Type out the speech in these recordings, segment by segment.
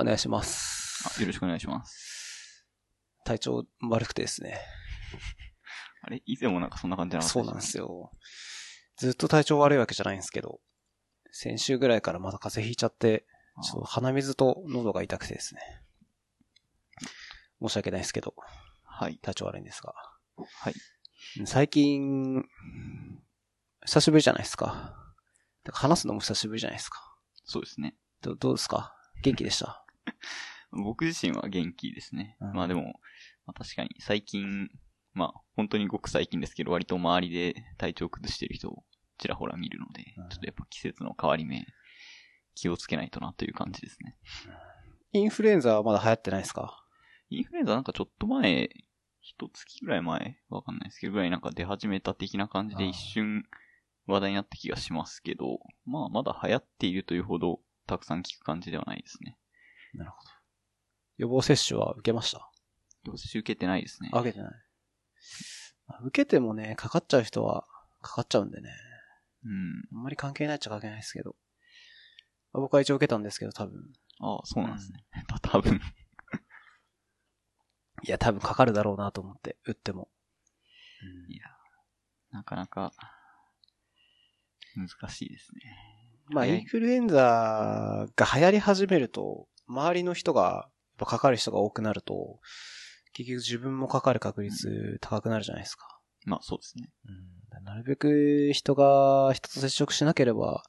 お願いします。あよろしくお願いします。体調悪くてですね。あれ？以前もなんかそんな感じなかったそうなんですよ。ずっと体調悪いわけじゃないんですけど、先週ぐらいからまた風邪ひいちゃって、あちょっと鼻水と喉が痛くてですね。申し訳ないですけど、はい。体調悪いんですが。はい。最近、久しぶりじゃないですか。てか話すのも久しぶりじゃないですか。そうですね。どどうですか？元気でした？僕自身は元気ですね。うんまあでも、まあ、確かに最近、まあ本当にごく最近ですけど、割と周りで体調崩してる人をちらほら見るので、うんちょっとやっぱ季節の変わり目、気をつけないとなという感じですね。インフルエンザはまだ流行ってないですか？インフルエンザなんかちょっと前、一月ぐらい前わかんないですけど、ぐらいなんか出始めた的な感じで一瞬話題になった気がしますけど、まあまだ流行っているというほどたくさん聞く感じではないですね。なるほど。予防接種は受けました？どうせ受けてないですね。あ受けてない。まあ受けてもね、かかっちゃう人はかかっちゃうんでね。うん。あんまり関係ないっちゃ関係ないですけど。まあ僕は一応受けたんですけど、多分。ああ、そうなんですね。た多分。いや、多分かかるだろうなと思って、打っても。いや、なかなか、難しいですね。まあ、インフルエンザが流行り始めると、周りの人が、やっぱかかる人が多くなると、結局自分もかかる確率高くなるじゃないですか。まあそうですね。うん、なるべく人が人と接触しなければ、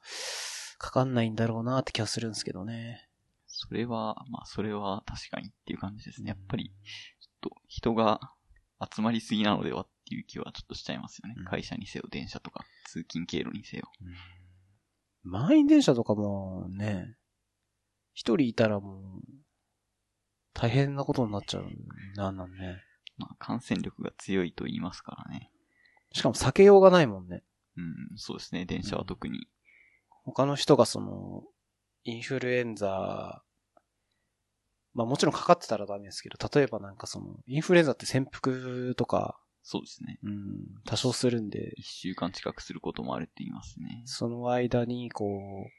かかんないんだろうなって気がするんですけどね。それは、まあそれは確かにっていう感じですね。やっぱり、ちょっと人が集まりすぎなのではっていう気はちょっとしちゃいますよね。うん会社にせよ、電車とか、通勤経路にせよ。満員電車とかもね、一人いたらもう、大変なことになっちゃう。なんなんね。まあ感染力が強いと言いますからね。しかも避けようがないもんね。うん、そうですね。電車は特に。他の人がその、インフルエンザ、まあもちろんかかってたらダメですけど、例えばなんかその、インフルエンザって潜伏とか、そうですね。うん、多少するんで、一週間近くすることもあるって言いますね。その間に、こう、い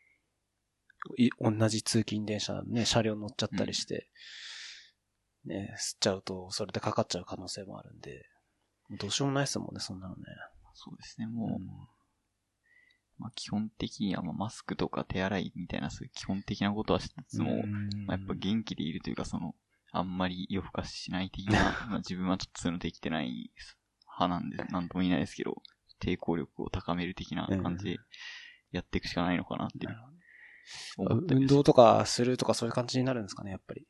同じ通勤電車ね、車両乗っちゃったりして、ね、吸っちゃうと、それでかかっちゃう可能性もあるんで、どうしようもないですもんね、そんなのね。そうですね。もう、まあ基本的にはまあマスクとか手洗いみたいなそういう基本的なことはしつつも、うんまあ、やっぱ元気でいるというか、その、あんまり夜更かししない的な、まあ自分はちょっとそういうのできてない派なんで、なんとも言えないですけど、抵抗力を高める的な感じでやっていくしかないのかなってなるほど思ったり運動とかするとかそういう感じになるんですかね、やっぱり。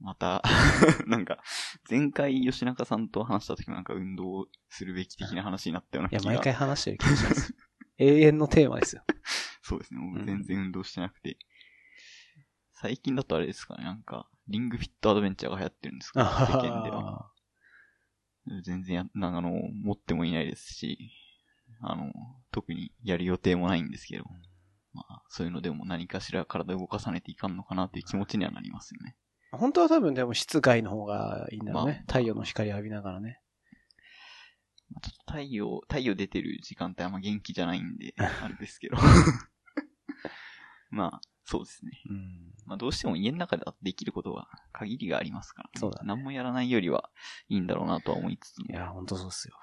また、なんか、前回吉中さんと話した時もなんか運動するべき的な話になったようない気や、が。毎回話してる気がします。永遠のテーマですよ。そうですね。うん僕全然運動してなくて。最近だとあれですかね、なんか、リングフィットアドベンチャーが流行ってるんですか、世間では。全然や、なんかあの、持ってもいないですし、あの、特にやる予定もないんですけど、まあ、そういうのでも何かしら体を動かさないといかんのかなっていう気持ちにはなりますよね。本当は多分でも室外の方がいいんだろうね。まあ太陽の光浴びながらね。まあ、ちょっと太陽、太陽出てる時間帯あんま元気じゃないんで、あれですけど。まあ、そうですね。うん。まあどうしても家の中ではできることは限りがありますから、そうだね何もやらないよりはいいんだろうなとは思いつつも。いや、本当そうっすよ。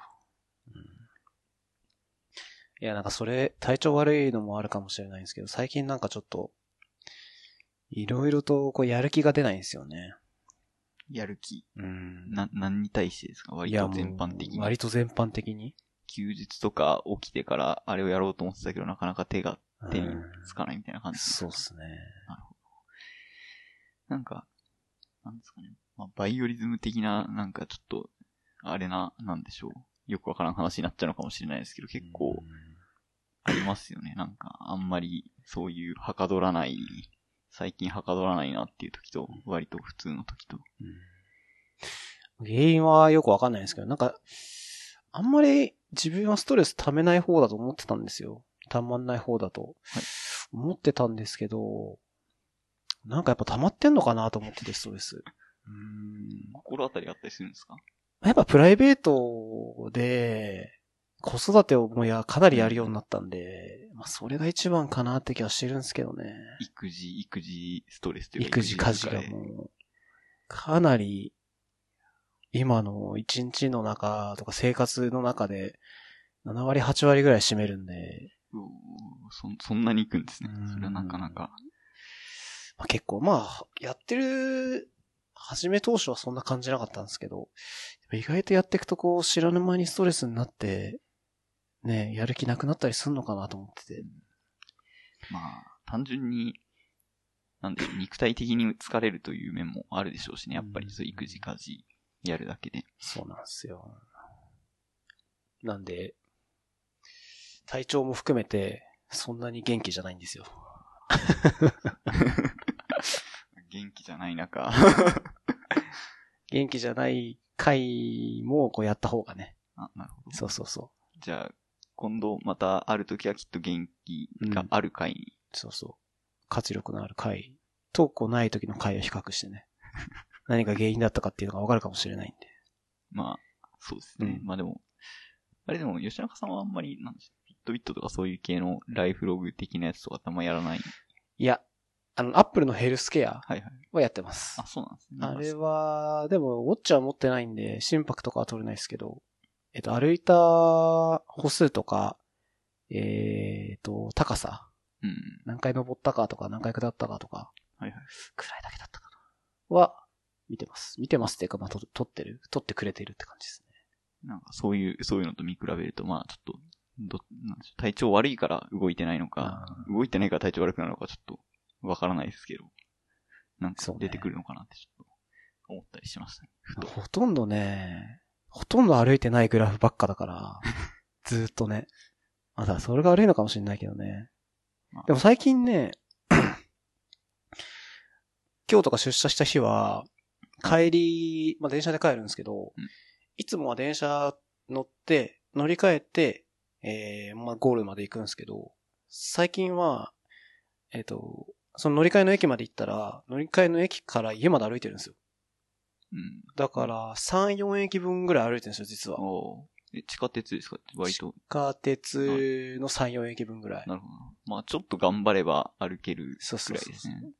うん。いや、なんかそれ、体調悪いのもあるかもしれないんですけど、最近なんかちょっと、いろいろとこうやる気が出ないんですよね。やる気？うん。な、何に対してですか？割と全般的に？割と全般的に？休日とか起きてからあれをやろうと思ってたけど、なかなか手が手にうんつかないみたいな感じそうっすね。なんか、なんですかね？まあ、バイオリズム的な、なんかちょっと、あれな、なんでしょう？よくわからん話になっちゃうのかもしれないですけど、結構ありますよね。なんか、あんまりそういうはかどらない、最近はかどらないなっていう時と、割と普通の時と。うん原因はよくわかんないですけど、なんか、あんまり自分はストレス溜めない方だと思ってたんですよ。溜まんない方だと。はい思ってたんですけど、なんかやっぱ溜まってんのかなと思ってて、ストレス。うん心当たりあったりするんですか？やっぱプライベートで、子育てをもうや、かなりやるようになったんで、まあそれが一番かなって気はしてるんですけどね。育児、育児ストレスという育児家事がもう、かなり、今の一日の中とか生活の中で、7割、8割ぐらい占めるんで、そ、そんなに行くんですねうん。それはなかなか。まあ、結構、まあ、やってる、初め当初はそんな感じなかったんですけど、意外とやっていくとこう、知らぬ間にストレスになって、ね、やる気なくなったりすんのかなと思ってて。まあ、単純に、なんで肉体的に疲れるという面もあるでしょうしね、やっぱり、うんそう、育児家事やるだけで。そうなんですよ。なんで、体調も含めて、そんなに元気じゃないんですよ。元気じゃない中。元気じゃない回もこうやった方がね。あ、なるほど。そうそうそう。じゃあ、今度またある時はきっと元気がある回に。そうそう。活力のある回と、こうない時の回を比較してね。何が原因だったかっていうのがわかるかもしれないんで。まあ、そうですね。うんまあでも、あれでも、吉中さんはあんまり、なんでしょう、フィットビットとかそういう系のライフログ的なやつとかあんまやらない？いや、あの、アップルのヘルスケアはいはい。はやってますあ、。そうなんですね。あれは、でも、ウォッチは持ってないんで、心拍とかは取れないですけど、えっと、歩いた歩数とか、えっと、高さ、うん。何回登ったかとか、何回下ったかとか、はいはい。くらいだけだったかな。は、見てます。見てますっていうか、まあ、と撮ってる、撮ってくれてるって感じですね。なんかそういう、そういうのと見比べると、まあちょっと、ど、なんでしょう体調悪いから動いてないのか、あ動いてないから体調悪くなるのかちょっとわからないですけど、なんかそうね出てくるのかなってちょっと思ったりしましたね。ふと。ほとんどね、ほとんど歩いてないグラフばっかだから、ずーっとね。まあ、だからそれが悪いのかもしれないけどねまあ。でも最近ね、今日とか出社した日は、帰り、まあ電車で帰るんですけど、うんいつもは電車乗って、乗り換えて、えー、まあゴールまで行くんですけど、最近は、えっ、と、その乗り換えの駅まで行ったら、乗り換えの駅から家まで歩いてるんですよ。うん。だから、3、4駅分ぐらい歩いてるんですよ、実は。地下鉄ですか？割と。地下鉄の3、4駅分ぐらい。なるほど。まあちょっと頑張れば歩けるそうそくうそうそうらいですね。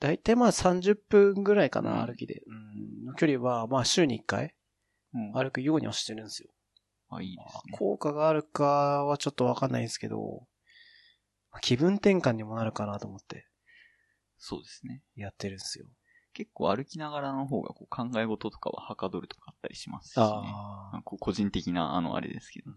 だいたいまあ30分ぐらいかな、うん歩きで。うん。の距離は、まあ週に1回うん。歩くようにはしてるんですよ。あ、いいですね。効果があるかはちょっとわかんないんですけど、気分転換にもなるかなと思ってそうですね。やってるんですよ。結構歩きながらの方がこう考え事とかははかどるとかあったりしますしね。個人的な、あの、あれですけどあ。。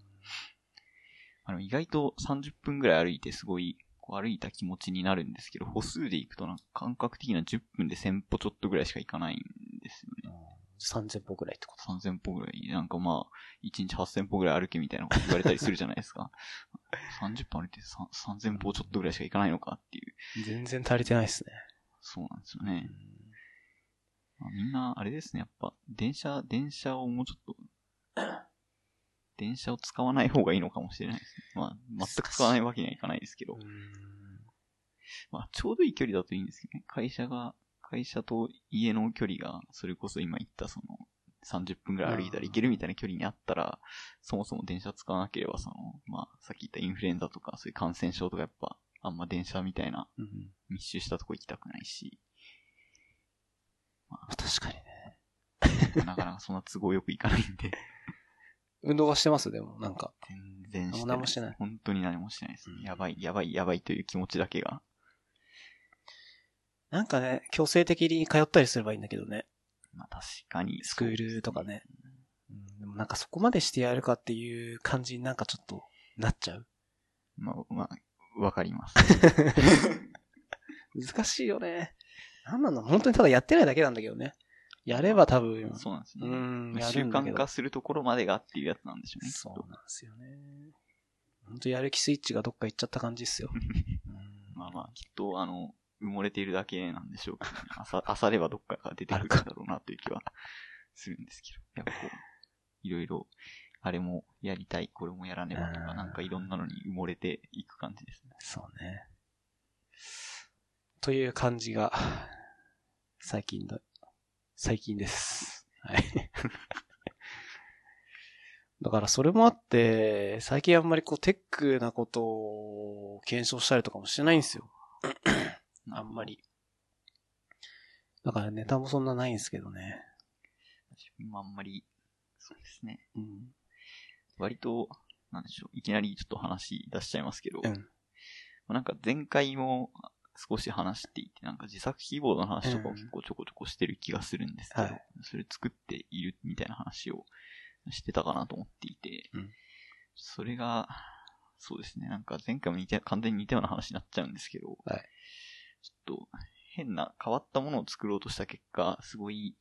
あの、意外と30分ぐらい歩いてすごい、こう歩いた気持ちになるんですけど、歩数で行くとなんか感覚的な10分で1000歩ちょっとぐらいしか行かないんですよね。3000歩ぐらいってこと3000歩ぐらい。なんかまあ、1日8000歩ぐらい歩けみたいなこと言われたりするじゃないですか。30分歩いてさ3000歩ちょっとぐらいしか行かないのかっていう。全然足りてないですね。そうなんですよね。まあみんな、あれですね、やっぱ、電車、電車をもうちょっと、電車を使わない方がいいのかもしれないですね。まあ、全く使わないわけにはいかないですけどう。んまあ、ちょうどいい距離だといいんですけどね。会社が、会社と家の距離が、それこそ今言ったその、30分くらい歩いたら行けるみたいな距離にあったら、そもそも電車使わなければ、その、まあ、さっき言ったインフルエンザとか、そういう感染症とかやっぱ、あんま電車みたいなうん密集したとこ行きたくないし、確かにね。なかなかそんな都合よく行かないんで、運動はしてます？でも、なんか。全然して何もしてない本当に何もしてないです、うんやばい、やばい、やばいという気持ちだけが。なんかね、強制的に通ったりすればいいんだけどね。まあ確かに。スクールとかね。うん、でもなんかそこまでしてやるかっていう感じになんかちょっとなっちゃう？まあ、まあ、わかります。難しいよね。なんなの本当にただやってないだけなんだけどね。やれば多分、そうなんですね。うん、習。慣化するところまでがっていうやつなんでしょうね。そうなんですよね。本当やる気スイッチがどっか行っちゃった感じっすよ。うんまあまあ、きっと、あの、埋もれているだけなんでしょうけど、ね、朝、朝ればどっかから出てくるんだろうなという気はするんですけど。やっぱこう、いろいろ、あれもやりたい、これもやらねばとか、うんなんかいろんなのに埋もれていく感じですね。そうね。という感じが、最近の、最近です。はい。だからそれもあって、最近あんまりこうテックなことを検証したりとかもしてないんですよ。あんま。り。だからネタもそんなないんですけどね。自分もあんまり、そうですね。うん。割と、なんでしょう。いきなりちょっと話出しちゃいますけど、うん。まあなんか前回も少し話していて、なんか自作キーボードの話とかを結構ちょこちょこしてる気がするんですけど、はい。それ作っているみたいな話をしてたかなと思っていて、うん。それが、そうですね、なんか前回も似て完全に似たような話になっちゃうんですけど、はい。ちょっと変な変わったものを作ろうとした結果、すごい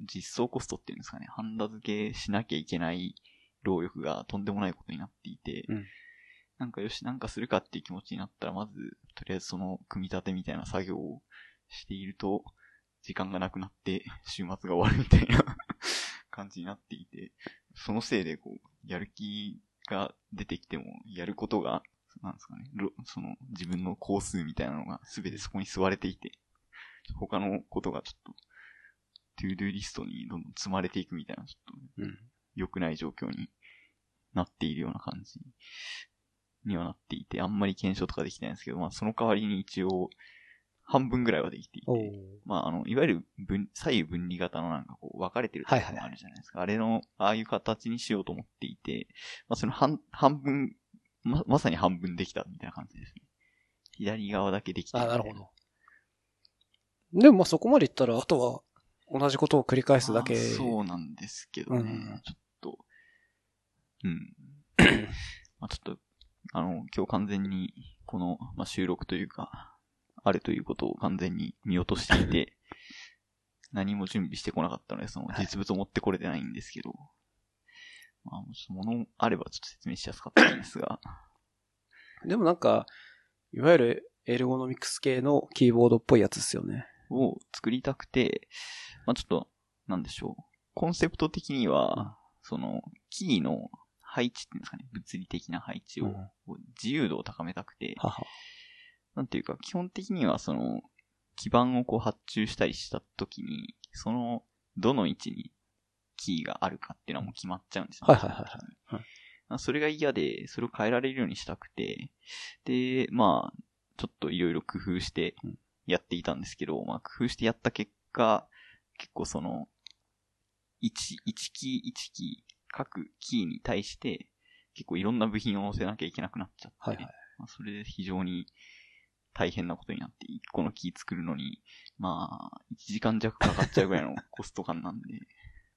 実装コストっていうんですかね、ハンダ付けしなきゃいけない労力がとんでもないことになっていて、うんなんかよし、なんかするかっていう気持ちになったら、まず、とりあえずその組み立てみたいな作業をしていると、時間がなくなって、週末が終わるみたいな 感じになっていて、そのせいで、こう、やる気が出てきても、やることが、なんですかね、ろその、自分の工数みたいなのが全てそこに吸われていて、他のことがちょっと、 ToDoリストにどんどん積まれていくみたいな、ちょっと、うん。良くない状況になっているような感じにはなっていて、あんまり検証とかできないんですけど、まあその代わりに一応、半分ぐらいはできていて、まああの、いわゆる分、左右分離型のなんかこう分かれてるところもあるじゃないですか。あれの、ああいう形にしようと思っていて、まあその半、半分、ま、まさに半分できたみたいな感じですね。左側だけできてあ、なるほど。でもまあそこまでいったら、あとは同じことを繰り返すだけ。まあそうなんですけどね、うんちょっと、うん。まあちょっと、あの、今日完全に、この、まあ、収録というか、あるということを完全に見落としていて、何も準備してこなかったので、そのはい実物を持ってこれてないんですけど、まあ、物あればちょっと説明しやすかったんですが、でもなんか、いわゆるエルゴノミクス系のキーボードっぽいやつですよね。を作りたくて、まあ、ちょっと、なんでしょう。コンセプト的には、その、キーの配置っていうんですかね、物理的な配置を、自由度を高めたくて、はは。なんていうか、基本的にはその、基板をこう発注したりした時に、その、どの位置にキーがあるかっていうのはもう決まっちゃうんですよ、はいはいはいはい。はい。まあそれが嫌で、それを変えられるようにしたくて、で、まあ、ちょっといろいろ工夫してうん。やっていたんですけど、まあ工夫してやった結果、結構その、1、1キー1キー、各キーに対して、結構いろんな部品を載せなきゃいけなくなっちゃって、はいはい。まあ、それで非常に大変なことになって、1個のキー作るのに、まあ、1時間弱かかっちゃうぐらいのコスト感なんで、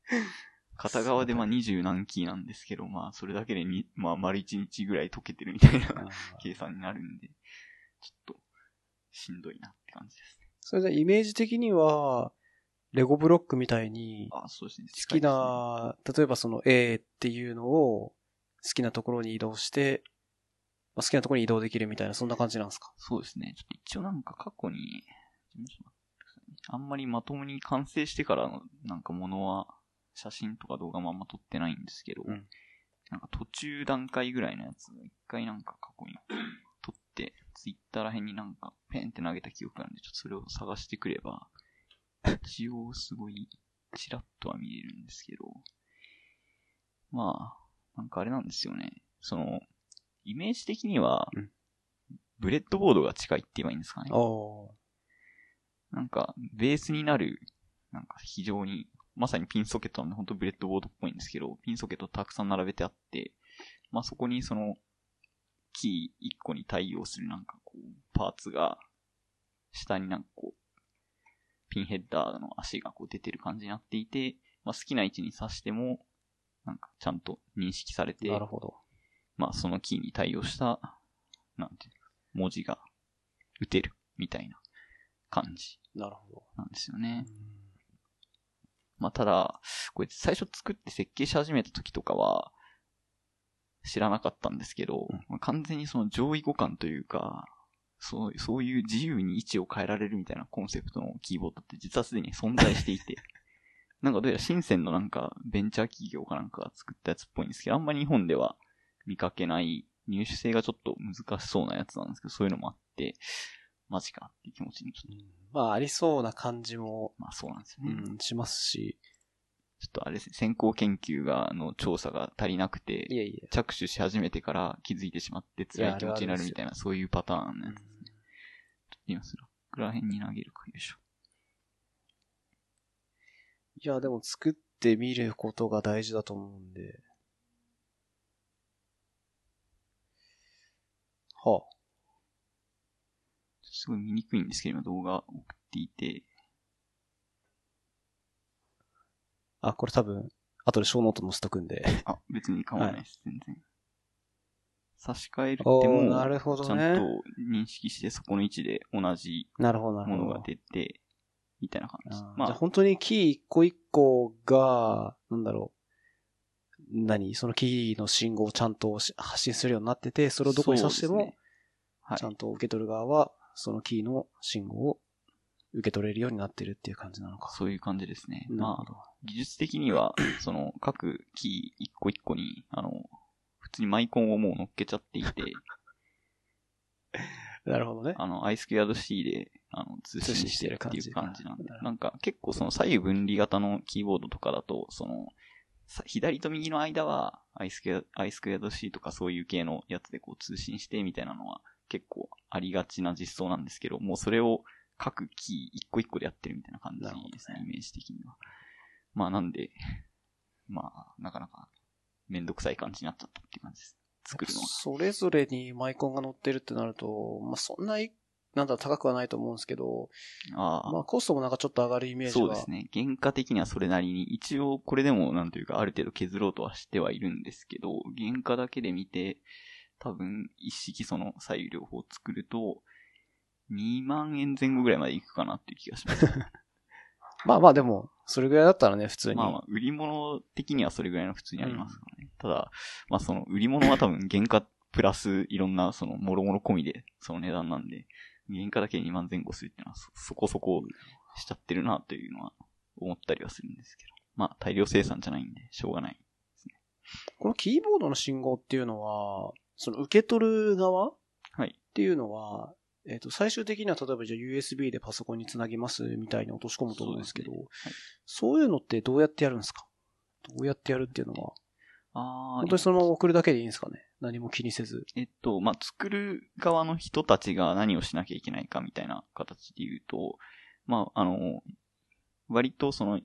片側でまあ20何キーなんですけど、まあ、それだけでに、まあ、丸1日ぐらい解けてるみたいな計算になるんで、ちょっと、しんどいなって感じですね。それでイメージ的には、レゴブロックみたいに、あ、そうですね。好きな、例えばその A っていうのを好きなところに移動して、まあ好きなところに移動できるみたいな、そんな感じなんですか？そうですね。ちょっと一応なんか過去に、ちょっと待ってくださいねあんまりまともに完成してからのなんかものは、写真とか動画もあんま撮ってないんですけど、うんなんか途中段階ぐらいのやつを一回なんか過去に撮って、ツイッターら辺になんかペンって投げた記憶があるんで、ちょっとそれを探してくれば、一応すごい、チラッとは見れるんですけど、まあ、なんかあれなんですよね。その、イメージ的にはうん、ブレッドボードが近いって言えばいいんですかね。なんか、ベースになる、なんか非常に、まさにピンソケットなんで本当ブレッドボードっぽいんですけど、ピンソケットたくさん並べてあって、まあそこにその、キー1個に対応するなんかこう、パーツが、下になんかこう、ピンヘッダーの足がこう出てる感じになっていて、まあ好きな位置に挿しても、なんかちゃんと認識されて、なるほど。まあそのキーに対応した、なんていうか、文字が打てるみたいな感じなるほど。なんですよね。まあただ、これ最初作って設計し始めた時とかは、知らなかったんですけど、うんまあ完全にその上位互換というか、そう、そういう自由に位置を変えられるみたいなコンセプトのキーボードって実はすでに存在していて、なんかどうやら深センのなんかベンチャー企業かなんかが作ったやつっぽいんですけど、あんまり日本では見かけない入手性がちょっと難しそうなやつなんですけど、そういうのもあって、マジかっていう気持ちにちょっと、まあ、ありそうな感じも、まあそうなん。ですようね。ん、しますし、ちょっとあれですね、先行研究が、の調査が足りなくて、いえいえ。着手し始めてから気づいてしまって辛い気持ちになるみたいな、そういうパターンのやつ。ですね。ちょっと今すら、こら辺に投げるか、よいしょ。いや、でも作ってみることが大事だと思うんで。はあ。すごい見にくいんですけど、今動画送っていて。あ、これ多分、後で小ノート載せとくんで。あ、別に構わないです、全然。差し替えるっておも、ーなるほどねちゃんと認識してそこの位置で同じなるほど、もの。が出て、みたいな感じあ。ーまあ、じゃあ本当にキー一個一個が、なんだろう。何？そのキーの信号をちゃんとし発信するようになってて、それをどこに刺しても、はいちゃんと受け取る側は、そのキーの信号を受け取れるようになってるっていう感じなのか。そういう感じですね。なるまあ技術的には、その、各キー一個一個に、あの、普通にマイコンをもう乗っけちゃっていて、なるほどね。あの、iSquared-C で、あの、通信してるっていう感じなんで、なんか結構その左右分離型のキーボードとかだと、その、さ左と右の間は iSquared- iSquared-C とかそういう系のやつでこう通信してみたいなのは結構ありがちな実装なんですけど、もうそれを各キー一個一個でやってるみたいな感じですね、イメージ的には。まあなんで、まあ、なかなかめんどくさい感じになっちゃったっていう感じです。作るのが。それぞれにマイコンが載ってるってなると、まあ、そんなに、なんだ、高くはないと思うんですけど、ああ。まあ、コストもなんかちょっと上がるイメージが。そうですね。原価的にはそれなりに、一応これでもなんというかある程度削ろうとはしてはいるんですけど、原価だけで見て、多分一式その左右両方作ると、2万円前後ぐらいまでいくかなっていう気がします。まあまあでも、それぐらいだったらね、普通に。まあまあ、売り物的にはそれぐらいの普通にありますからね。ただ、まあその売り物は多分原価プラスいろんなそのもろもろ込みでその値段なんで、原価だけ2万前後するっていうのはそそこそこしちゃってるなというのは思ったりはするんですけど。まあ大量生産じゃないんで、しょうがない。このキーボードの信号っていうのは、その受け取る側っはい。ていうのは、えっ、と、最終的には例えばじゃあ USB でパソコンにつなぎますみたいに落とし込むと思うんですけど、そうそう,、いうのってどうやってやるんですか？どうやってやるっていうのは、あ本当にそのまま送るだけでいいんですかね？何も気にせず。えっと、まあ、作る側の人たちが何をしなきゃいけないかみたいな形で言うと、まあ、あの、割とその、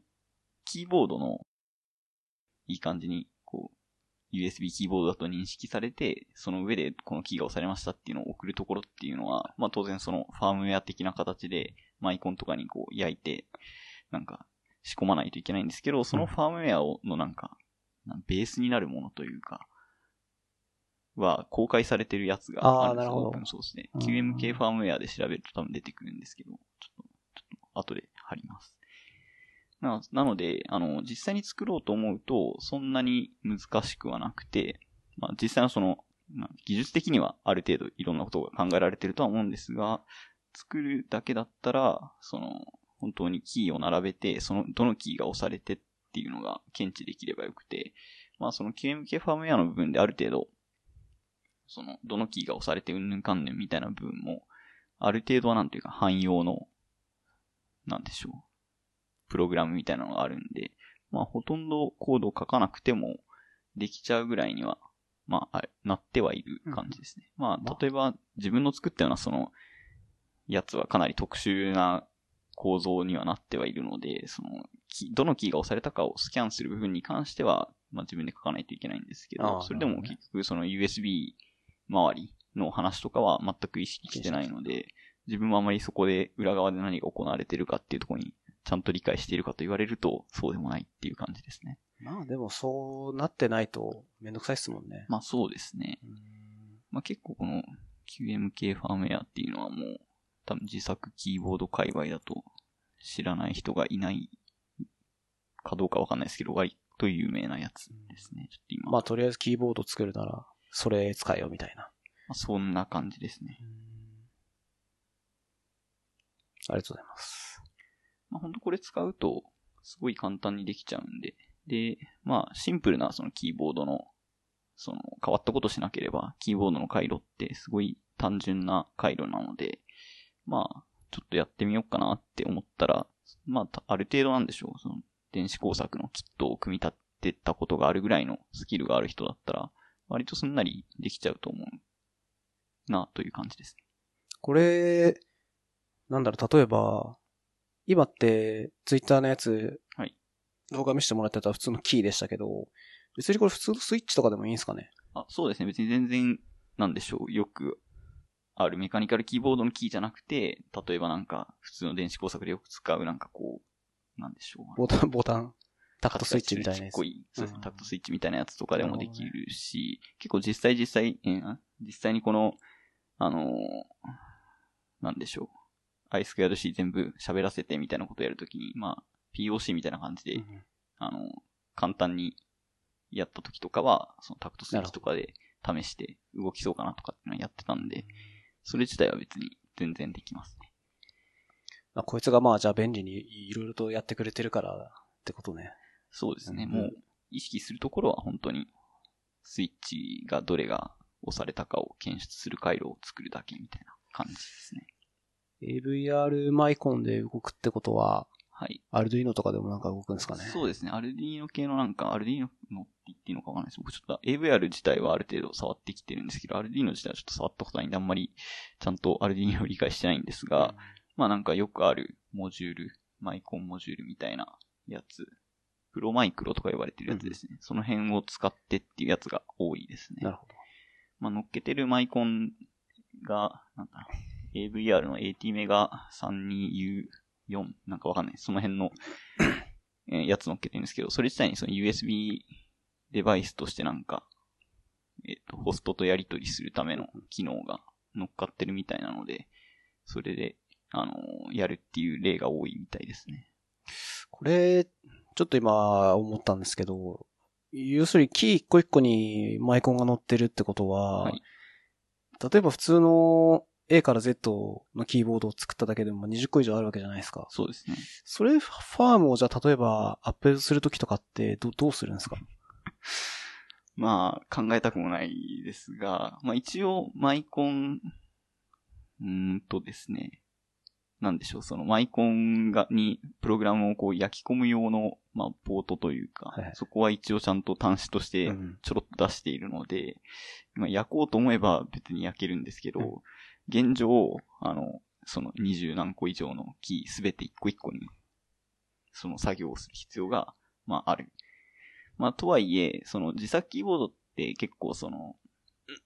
キーボードの、いい感じに、USB キーボードだと認識されて、その上でこのキーが押されましたっていうのを送るところっていうのは、まあ当然そのファームウェア的な形で、マイコンとかにこう焼いて、なんか仕込まないといけないんですけど、そのファームウェアをのなんか、ベースになるものというか、は公開されてるやつがあるんですあーなるほどオープンソースで。うん QMK ファームウェアで調べると多分出てくるんですけど、ちょっと、ちょっと後で貼ります。ななので、あの、実際に作ろうと思うと、そんなに難しくはなくて、まあ実際のその、まあ技術的にはある程度いろんなことが考えられてるとは思うんですが、作るだけだったら、その、本当にキーを並べて、その、どのキーが押されてっていうのが検知できればよくて、まあその QMK ファームウェアの部分である程度、その、どのキーが押されてうんぬんかんぬんみたいな部分も、ある程度はなんていうか汎用の、なんでしょう、プログラムみたいなのがあるんで、まあほとんどコードを書かなくてもできちゃうぐらいには、まあ、あなってはいる感じですね。まあ、例えば自分の作ったようなその、やつはかなり特殊な構造にはなってはいるので、その、キどのキーが押されたかをスキャンする部分に関しては、まあ自分で書かないといけないんですけど、それでも結局その USB 周りの話とかは全く意識してないので、自分はあまりそこで裏側で何が行われてるかっていうところにちゃんと理解しているかと言われると、そうでもないっていう感じですね。まあでもそうなってないとめんどくさいっすもんね。まあそうですね。うんまあ結構この QMK ファームウェアっていうのはもう多分自作キーボード界隈だと知らない人がいないかどうかわかんないですけど、割と有名なやつですね。ちょっと今。まあとりあえずキーボード作るなら、それ使えよみたいな。まあそんな感じですね。ありがとうございます。まあ本当これ使うと、すごい簡単にできちゃうんで。で、まあシンプルなそのキーボードの、その変わったことしなければ、キーボードの回路ってすごい単純な回路なので、まあ、ちょっとやってみようかなって思ったら、まあ、ある程度なんでしょう。その電子工作のキットを組み立てたことがあるぐらいのスキルがある人だったら、割とすんなりできちゃうと思うな、という感じです。これ、なんだろう、例えば、今って、ツイッターのやつ、はい動画見せてもらってた普通のキーでしたけど、別にこれ普通のスイッチとかでもいいんですかね？あ、そうですね。別に全然、なんでしょう。よくあるメカニカルキーボードのキーじゃなくて、例えばなんか、普通の電子工作でよく使うなんかこう、なんでしょう。ボタン、ボタン、タクトスイッチみたいなやつちっこ。い、そうですねうんタクトスイッチみたいなやつとかでもできるし、結構実際実際、えー実際にこの、あのーなんでしょう。アイスクエアド C 全部喋らせてみたいなことをやるときに、まあ、POC みたいな感じで、うんあの、簡単にやった時とかは、そのタクトスイッチとかで試して動きそうかなとかっていうのをやってたんで、それ自体は別に全然できますね。まあ、こいつがまあじゃあ便利にいろいろとやってくれてるからってことね。そうですね。うんもう、意識するところは本当に、スイッチがどれが押されたかを検出する回路を作るだけみたいな感じですね。AVR マイコンで動くってことは、はい。アルドゥイノとかでもなんか動くんですかね？そうですね。アルディーノ系のなんか、アルディーノのって言っていいのかわかんないです。僕ちょっと AVR 自体はある程度触ってきてるんですけど、アルディーノ自体はちょっと触ったことないんで、あんまりちゃんとアルディーノを理解してないんですが、まあなんかよくあるモジュール、マイコンモジュールみたいなやつ、プロマイクロとか呼ばれてるやつですね。その辺を使ってっていうやつが多いですね。なるほど。まあ乗っけてるマイコンが、なんだろう、AVR の AT メガ 32U4 なんかわかんない。その辺の、えーやつ乗っけてるんですけど、それ自体にその USB デバイスとしてなんか、えっ、と、ホストとやり取りするための機能が乗っかってるみたいなので、それで、あのーやるっていう例が多いみたいですね。これ、ちょっと今思ったんですけど、要するにキー一個一個にマイコンが載ってるってことは、はい例えば普通の A から Z のキーボードを作っただけでも20個以上あるわけじゃないですか。そうですね。それ、ファームをじゃあ例えばアップデートするときとかってどどうするんですか？まあ、考えたくもないですが、まあ一応、マイコン、うーんとですね、なんでしょう、そのマイコンが、に、プログラムをこう焼き込む用の、まあ、ポートというか、はいそこは一応ちゃんと端子としてうん。ちょろっと出しているので、まあ、焼こうと思えば別に焼けるんですけど、うん現状、あの、その二十何個以上のキーすべて一個一個に、その作業をする必要が、まあ、ある。まあ、とはいえ、その自作キーボードって結構その、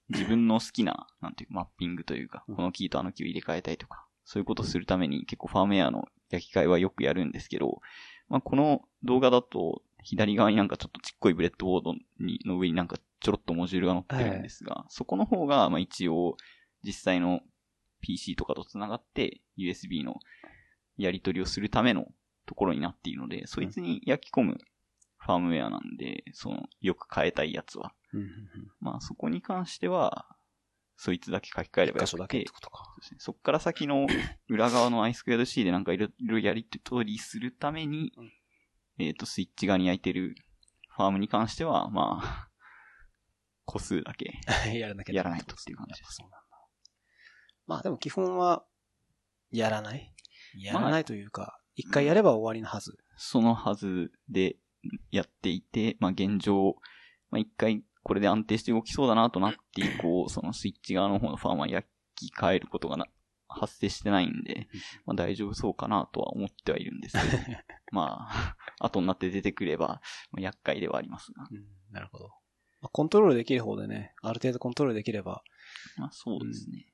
自分の好きな、なんていうか、マッピングというか、うんこのキーとあのキーを入れ替えたいとか、そういうことをするために結構ファームウェアの焼き替えはよくやるんですけど、まあ、この動画だと、左側になんかちょっとちっこいブレッドボードに、の上になんかちょろっとモジュールが載ってるんですが、そこの方が、まあ一応、実際の PC とかと繋がって USB のやり取りをするためのところになっているので、そいつに焼き込むファームウェアなんで、その、よく変えたいやつは。まあそこに関しては、そいつだけ書き換えればよ一箇所だけっくててことか。ら先の裏側の i2c でなんかいろいろやり取りするために、うんえっ、と、スイッチ側に焼いてるファームに関しては、まあ、個数だけ。やらなきゃやらないとっていう感じです。まあでも基本は、やらないやらないというか、一回やれば終わりのはず。そのはずでやっていて、まあ現状、まあ一回これで安定して動きそうだなとなって以降、そのスイッチ側の方のファームは焼き替えることがな発生してないんで、まあ大丈夫そうかなとは思ってはいるんですけど、まあ、後になって出てくれば、まあ、厄介ではありますが。うんなるほど。まあコントロールできる方でね、ある程度コントロールできれば、まあそうですね。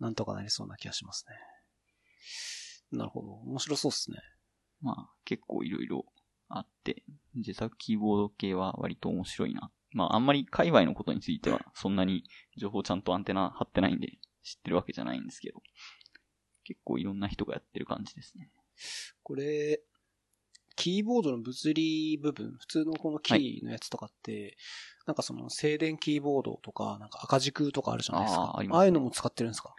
なんとかなりそうな気がしますね。なるほど。面白そうですね。まあ結構いろいろあって、自作キーボード系は割と面白いな。まああんまり界隈のことについてはそんなに情報ちゃんとアンテナ張ってないんで知ってるわけじゃないんですけど、結構いろんな人がやってる感じですね。これ、キーボードの物理部分、普通のこのキーのやつとかって、なんかその静電キーボードとか、なんか赤軸とかあるじゃないですか。あーあねああいうのも使ってるんですか？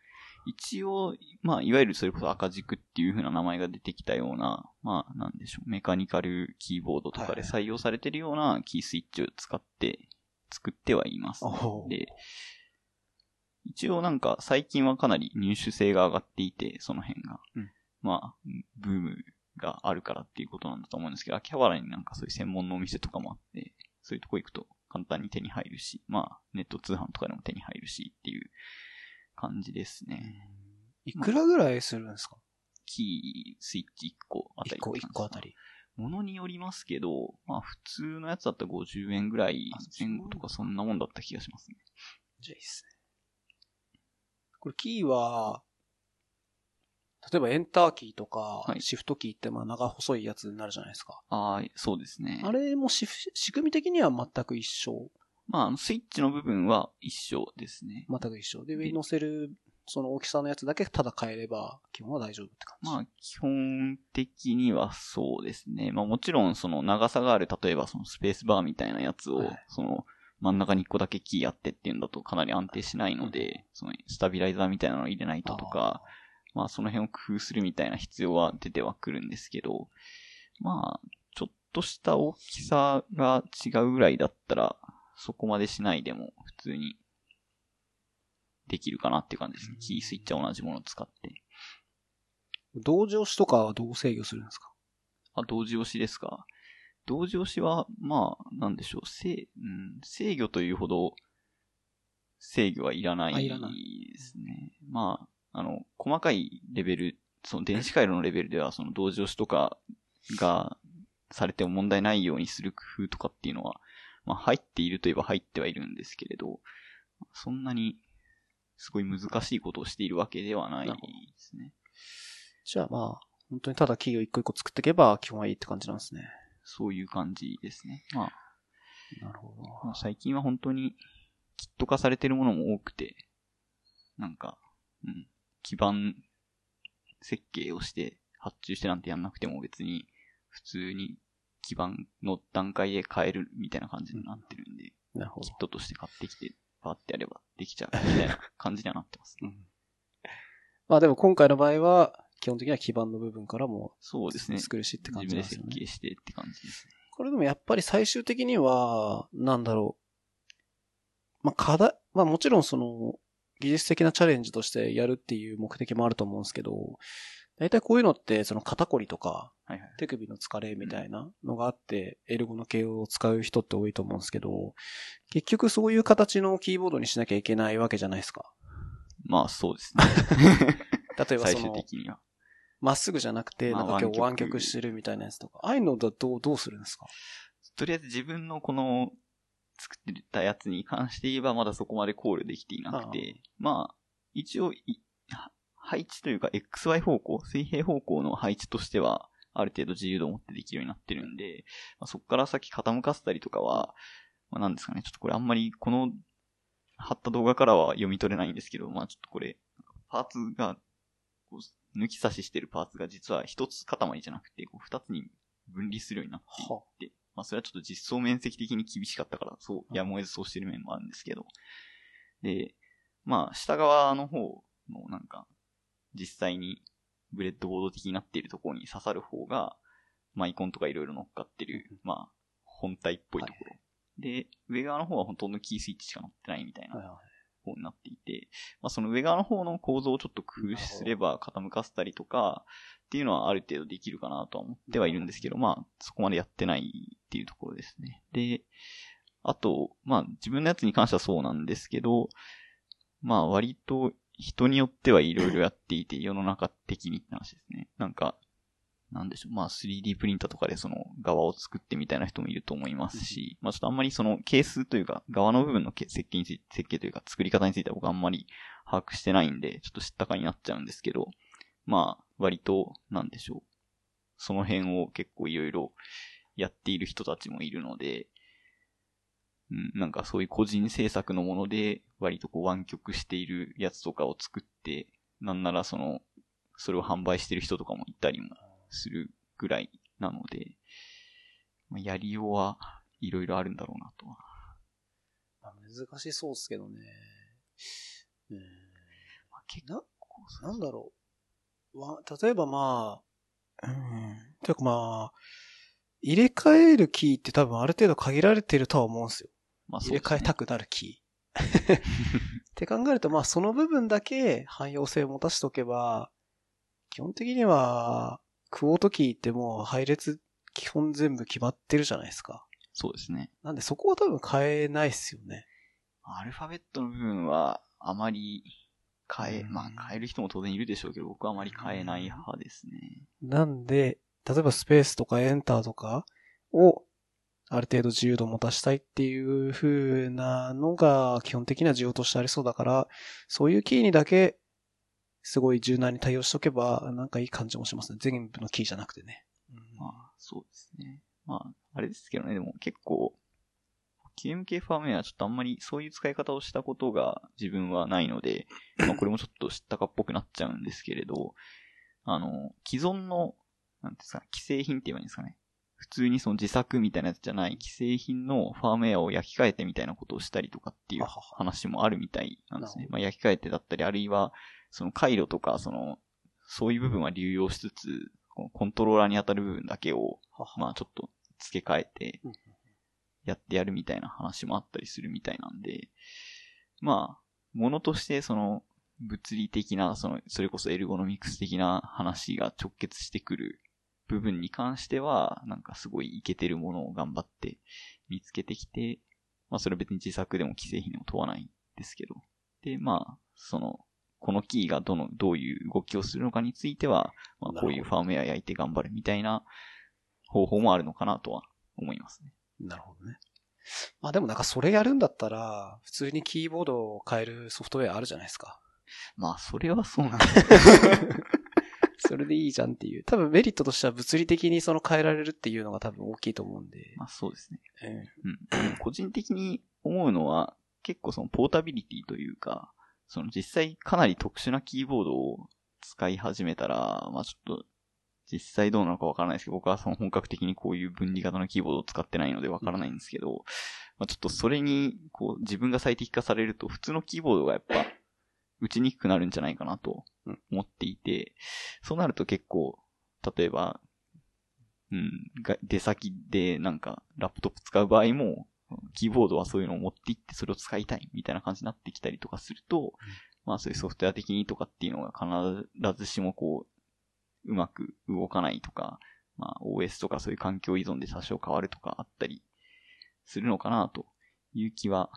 一応、まあ、いわゆるそれこそ赤軸っていう風な名前が出てきたような、まあ、なんでしょう、メカニカルキーボードとかで採用されてるようなキースイッチを使って作ってはいます、で、一応なんか最近はかなり入手性が上がっていて、その辺が。うん。まあ、ブームがあるからっていうことなんだと思うんですけど、秋葉原になんかそういう専門のお店とかもあって、そういうとこ行くと簡単に手に入るし、まあ、ネット通販とかでも手に入るしっていう感じですね。いくらぐらいするんですか？キー、スイッチ1個あた ?1 個、1りって感じですか個あたり。ものによりますけど、まあ普通のやつだったら50円ぐらい前後とかそんなもんだった気がしますね。じゃあいいっすね。これキーは、例えばエンターキーとか、はいシフトキーってまあ長細いやつになるじゃないですか。ああ、そうですね。あれもシフ仕組み的には全く一緒。まああのスイッチの部分は一緒ですね。全く一緒。で、上に乗せる、その大きさのやつだけただ変えれば、基本は大丈夫って感じ。まあ基本的にはそうですね。まあもちろんその長さがある、例えばそのスペースバーみたいなやつを、はいその真ん中に1個だけキーあってっていうんだとかなり安定しないので、そのスタビライザーみたいなのを入れないととか、まあその辺を工夫するみたいな必要は出てはくるんですけど、まあ、ちょっとした大きさが違うぐらいだったら、そこまでしないでも普通にできるかなっていう感じですね。キースイッチは同じものを使って。同時押しとかはどう制御するんですか？あ、同時押しですか？同時押しは、まあ、なんでしょう。制、うん、制御というほど、制御はいらないですね。まあ、あの、細かいレベル、その電子回路のレベルでは、その同時押しとかがされても問題ないようにする工夫とかっていうのは、まあ、入っているといえば入ってはいるんですけれど、そんなに、すごい難しいことをしているわけではないですね。じゃあまあ、本当にただキーを一個一個作っていけば基本はいいって感じなんですね。そういう感じですね。まあ、なるほど。まあ最近は本当にキット化されてるものも多くて、なんか、うん、基盤設計をして発注してなんてやんなくても別に普通に基盤の段階で変えるみたいな感じになってるんで、なるほどキッ。トとして買ってきてパーってやればできちゃうみたいな感じにはなってますね。まあでも今回の場合は、基本的には基盤の部分からもそうですね。作るしって感自分で設じなんですよね。計してって感じですね。これでもやっぱり最終的には、なんだろう。まあ課題、まあもちろんその、技術的なチャレンジとしてやるっていう目的もあると思うんですけど、大体こういうのって、その肩こりとか、はいはい。手首の疲れみたいなのがあって、エルゴの系を使う人って多いと思うんですけど、結局そういう形のキーボードにしなきゃいけないわけじゃないですか。まあそうですね。例えばその、的には。まっすぐじゃなくて、まあなんか今日湾湾曲曲してるみたいなやつとか、ああいうのだとどうするんですか？とりあえず自分のこの作ってたやつに関して言えばまだそこまで考慮できていなくて、まあ、一応配置というか XY 方向、水平方向の配置としては、ある程度自由度を持ってできるようになってるんで、まあ、そこから先傾かせたりとかは、まあ、なんですかね、ちょっとこれあんまりこの貼った動画からは読み取れないんですけど、まあちょっとこれ、パーツが、こう抜き差ししてるパーツが実は一つ塊じゃなくて、こう二つに分離するようになっていはて、まあそれはちょっと実装面積的に厳しかったから、そう、やむを得ずそうしてる面もあるんですけど。で、まあ下側の方のなんか、実際にブレッドボード的になっているところに刺さる方が、まあイコンとかいろいろ乗っかってる、まあ本体っぽいところ。で、上側の方はほとんどキースイッチしか乗ってないみたいなはいはい方になっていて、まあその上側の方の構造をちょっと工夫すれば傾かせたりとか、っていうのはある程度できるかなとは思ってはいるんですけど、まあそこまでやってないっていうところですね。で、あと、まあ自分のやつに関してはそうなんですけど、まあ割と人によってはいろいろやっていて、世の中的にって話ですね。なんか、なんでしょう。まあ 3D プリンターとかでその側を作ってみたいな人もいると思いますし、まあちょっとあんまりその係数というか、側の部分の設計について、設計というか作り方については僕あんまり把握してないんで、ちょっと知ったかになっちゃうんですけど、まあ割と、なんでしょう。その辺を結構いろいろやっている人たちもいるので、うん、なんかそういう個人制作のもので割とこう湾曲しているやつとかを作って、なんならその、それを販売してる人とかもいたりもするぐらいなので、まあやりようはいろいろあるんだろうなとは。まあ難しそうですけどね。うんまあ、結な、なんだろう。わ、例えばまあ、うん。ていうかまあ、入れ替えるキーって多分ある程度限られてるとは思うんですよ。まあ入れ替えたくなるキー。って考えるとまあその部分だけ汎用性を持たせておけば、基本的にはクオートキーってもう配列基本全部決まってるじゃないですか。そうですね。なんでそこは多分変えないっすよね。アルファベットの部分は、あまり変え、うんまあ変える人も当然いるでしょうけど、僕はあまり変えない派ですね。なんで、例えばスペースとかエンターとかをある程度自由度を持たしたいっていう風なのが基本的には需要としてありそうだから、そういうキーにだけすごい柔軟に対応しとけばなんかいい感じもしますね。全部のキーじゃなくてね。まあ、そうですね。まあ、あれですけどね、でも結構、QMK ファームウェアはちょっとあんまりそういう使い方をしたことが自分はないので、まあこれもちょっと知ったかっぽくなっちゃうんですけれど、あの、既存の、なんていうんですか、既製品って言えばいいんですかね。普通にその自作みたいなやつじゃない既製品のファームウェアを焼き替えてみたいなことをしたりとかっていう話もあるみたいなんですね。まあ焼き替えてだったり、あるいは、その回路とか、その、そういう部分は流用しつつ、コントローラーに当たる部分だけを、まあちょっと付け替えてうん、やってやるみたいな話もあったりするみたいなんで、まあ、ものとしてその、物理的な、その、それこそエルゴノミクス的な話が直結してくる部分に関しては、なんかすごいイケてるものを頑張って見つけてきて、まあそれ別に自作でも既製品でも問わないんですけど。で、まあ、その、このキーがどの、どういう動きをするのかについては、まあこういうファームウェア焼いて頑張るみたいな方法もあるのかなとは思いますね。なるほどね。まあでもなんかそれやるんだったら、普通にキーボードを変えるソフトウェアあるじゃないですか。まあ、それはそうなんだ。それでいいじゃんっていう。多分メリットとしては物理的にその変えられるっていうのが多分大きいと思うんで。まあそうですね。えうん。個人的に思うのは、結構そのポータビリティというか、その実際かなり特殊なキーボードを使い始めたら、まあちょっと、実際どうなのかわからないですけど、僕はその本格的にこういう分離型のキーボードを使ってないのでわからないんですけど、まあちょっとそれに、こう自分が最適化されると、普通のキーボードがやっぱ、打ちにくくなるんじゃないかなと思っていて、そうなると結構、例えば、うん、が出先でなんかラップトップ使う場合も、キーボードはそういうのを持っていってそれを使いたいみたいな感じになってきたりとかすると、まあそういうソフトウェア的にとかっていうのが必ずしもこう、うまく動かないとか、まあ OS とかそういう環境依存で多少変わるとかあったりするのかなという気は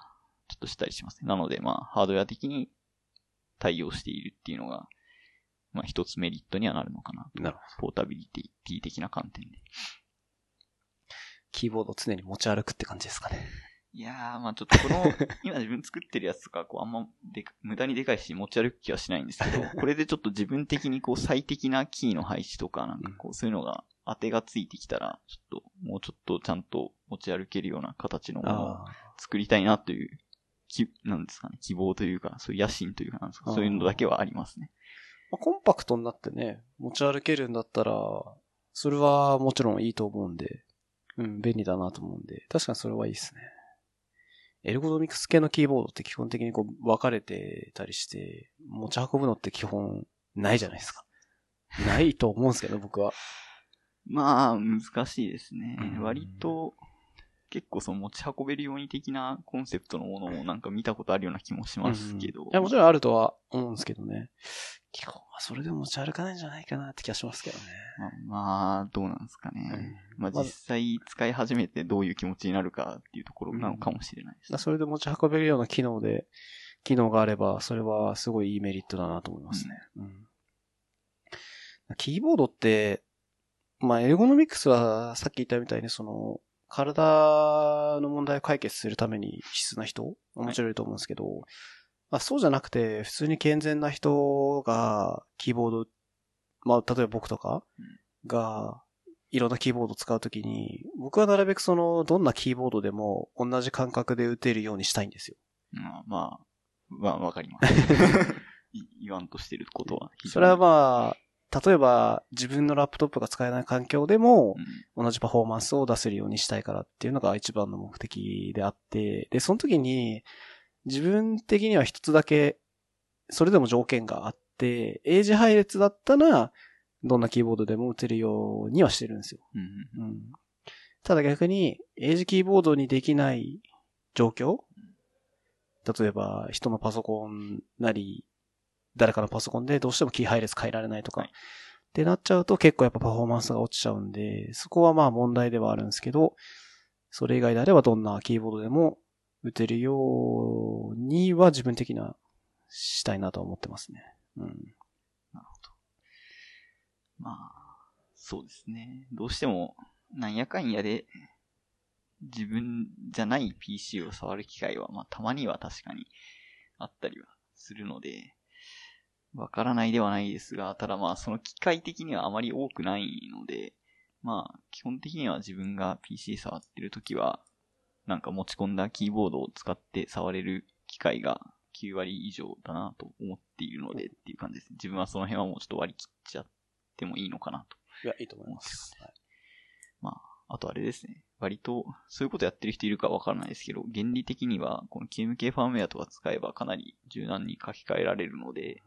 ちょっとしたりしますね。なのでまあハードウェア的に対応しているっていうのが、まあ一つメリットにはなるのかなと。なるポータビリティ的な観点で。キーボードを常に持ち歩くって感じですかね。いやー、まあちょっとこの、今自分作ってるやつとか、こうあんまでか無駄にでかいし持ち歩く気はしないんですけど、これでちょっと自分的にこう最適なキーの配置とか、なんかこうそういうのが当てがついてきたら、ちょっと、もうちょっとちゃんと持ち歩けるような形のものをあ作りたいなという、き、なんですかね、希望というか、そういう野心というかなんですか、そういうのだけはありますね。まあコンパクトになってね、持ち歩けるんだったら、それはもちろんいいと思うんで、うん、便利だなと思うんで、確かにそれはいいですね。エルゴノミクス系のキーボードって基本的にこう分かれてたりして、持ち運ぶのって基本ないじゃないですか。ないと思うんですけど、僕は。まあ、難しいですね。うん割と、結構その持ち運べるように的なコンセプトのものもなんか見たことあるような気もしますけど。うんいや、もちろんあるとは思うんですけどね。基本はそれでも持ち歩かないんじゃないかなって気がしますけどね。まあ、まあどうなんですかね。まあまあ実際使い始めてどういう気持ちになるかっていうところなのかもしれないです、だそれで持ち運べるような機能で、機能があれば、それはすごいいいメリットだなと思いますね。うんキーボードって、まあ、エルゴノミクスはさっき言ったみたいに、その、体の問題を解決するために必須な人？もちろんいると思うんですけど、まあ、そうじゃなくて、普通に健全な人が、キーボード、まあ、例えば僕とかが、いろんなキーボードを使うときに、僕はなるべくその、どんなキーボードでも同じ感覚で打てるようにしたいんですよ。まあ、まあ、まあ、わかります。い言わんとしてることはそれはまあ、例えば自分のラップトップが使えない環境でもうん同じパフォーマンスを出せるようにしたいからっていうのが一番の目的であって、で、その時に自分的には一つだけそれでも条件があって、英字配列だったらどんなキーボードでも打てるようにはしてるんですよ。うんうん。ただ逆に、英字キーボードにできない状況例えば、人のパソコンなり、誰かのパソコンでどうしてもキー配列変えられないとか、はいってなっちゃうと結構やっぱパフォーマンスが落ちちゃうんで、そこはまあ問題ではあるんですけど、それ以外であればどんなキーボードでも打てるようには自分的にはしたいなと思ってますね。うん。なるほど。まあ、そうですね。どうしても、なんやかんやで、自分じゃない PC を触る機会は、まあ、たまには確かにあったりはするので、わからないではないですが、ただまあ、その機械的にはあまり多くないので、まあ、基本的には自分が PC 触ってるときは、なんか持ち込んだキーボードを使って触れる機会が9割以上だなと思っているのでっていう感じですね。自分はその辺はもうちょっと割り切っちゃってもいいのかなと。いや、いいと思います。はい、まあ、あとあれですね。割と、そういうことやってる人いるかわからないですけど、原理的には、この KMK ファームウェアとか使えばかなり柔軟に書き換えられるので、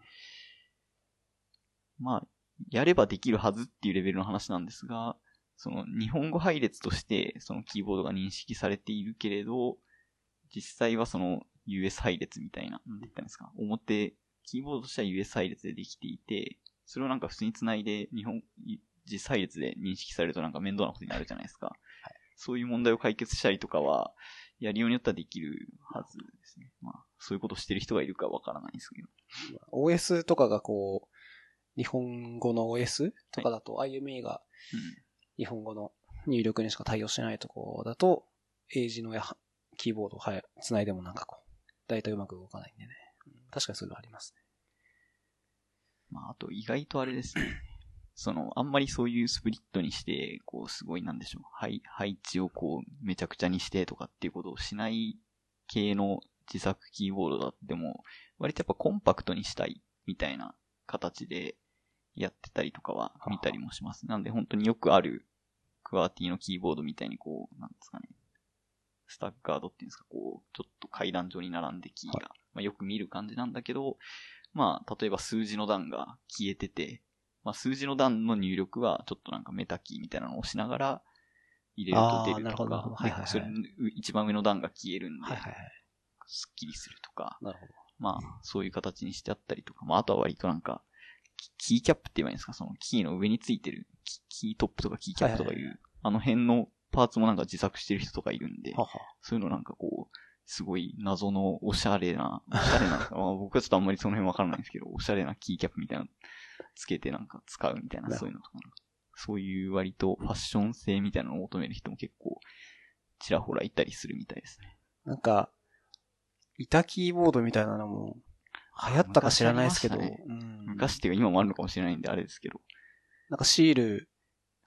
まあ、やればできるはずっていうレベルの話なんですが、その日本語配列としてそのキーボードが認識されているけれど、実際はその US 配列みたいな、なんて言ったんですか、表、キーボードとしては US 配列でできていて、それをなんか普通に繋いで日本、実配列で認識されるとなんか面倒なことになるじゃないですか。はい、そういう問題を解決したりとかは、やりようによってはできるはずですね。まあ、そういうことしてる人がいるかわからないですけど。OS とかがこう、日本語の OS とかだと IME が日本語の入力にしか対応してないとこだと、英字のやキーボードをは繋いでもなんかこう、だいたいうまく動かないんでね。確かにそれはありますね。まあ、あと意外とあれですね。その、あんまりそういうスプリットにして、こう、すごいなんでしょう。配、配置をこう、めちゃくちゃにしてとかっていうことをしない系の自作キーボードだっても、割とやっぱコンパクトにしたいみたいな形でやってたりとかは見たりもします。なんで本当によくあるクワーティのキーボードみたいにこう、なんですかね。スタッガードっていうんですか、こう、ちょっと階段状に並んでキーが、はい、まあ、よく見る感じなんだけど、まあ、例えば数字の段が消えてて、まあ、数字の段の入力はちょっとなんかメタキーみたいなのを押しながら入れると出るとか、はいはいはい、それ一番上の段が消えるんで、はいはいはい、スッキリするとか、まあ、そういう形にしてあったりとか、まあ、あとは割となんか、キーキャップって言えばいいんですか？そのキーの上についてるキートップとかキーキャップとかいう、はいはいはい、あの辺のパーツもなんか自作してる人とかいるんで、はは。そういうのなんかこう、すごい謎のおしゃれな、おしゃれな、まあ、僕はちょっとあんまりその辺わからないんですけど、おしゃれなキーキャップみたいなつけてなんか使うみたいな、そういうのとか、そういう割とファッション性みたいなのを求める人も結構、ちらほらいたりするみたいですね。なんか、板キーボードみたいなのも、流行ったか知らないですけど、ねうん、昔っていうか今もあるのかもしれないんであれですけど。なんかシール、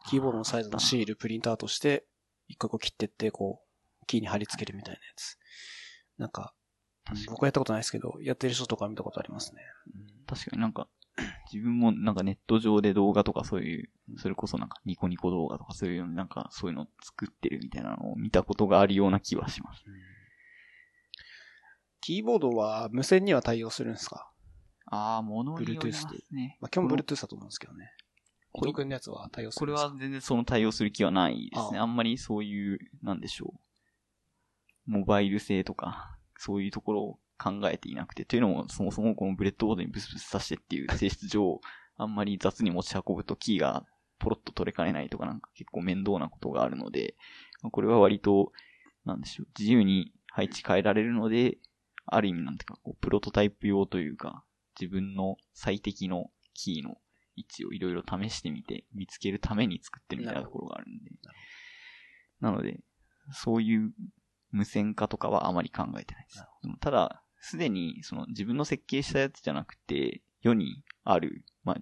キーボードのサイズのシールプリントアウトして、一個個切ってって、こう、キーに貼り付けるみたいなやつ。なんか、僕はやったことないですけど、やってる人とか見たことありますね。確かになんか、自分もなんかネット上で動画とかそういう、それこそなんかニコニコ動画とかそういうなんかそういうの作ってるみたいなのを見たことがあるような気はします。キーボードは無線には対応するんですか？ああ、ものによりますね。まあ、今日も Bluetooth だと思うんですけどね。伊藤君のやつは対応するんですかこれは全然その対応する気はないですね。あんまりそういう、なんでしょう。モバイル性とか、そういうところを考えていなくて。というのも、そもそもこのブレッドボードにブスブスさしてっていう性質上、あんまり雑に持ち運ぶとキーがポロッと取れかねないとかなんか結構面倒なことがあるので、これは割と、なんでしょう、自由に配置変えられるので、ある意味なんていうか、こう、プロトタイプ用というか、自分の最適のキーの位置をいろいろ試してみて、見つけるために作ってるみたいなところがあるんで。なので、そういう無線化とかはあまり考えてないです。ただ、すでにその自分の設計したやつじゃなくて、世にある、まあ、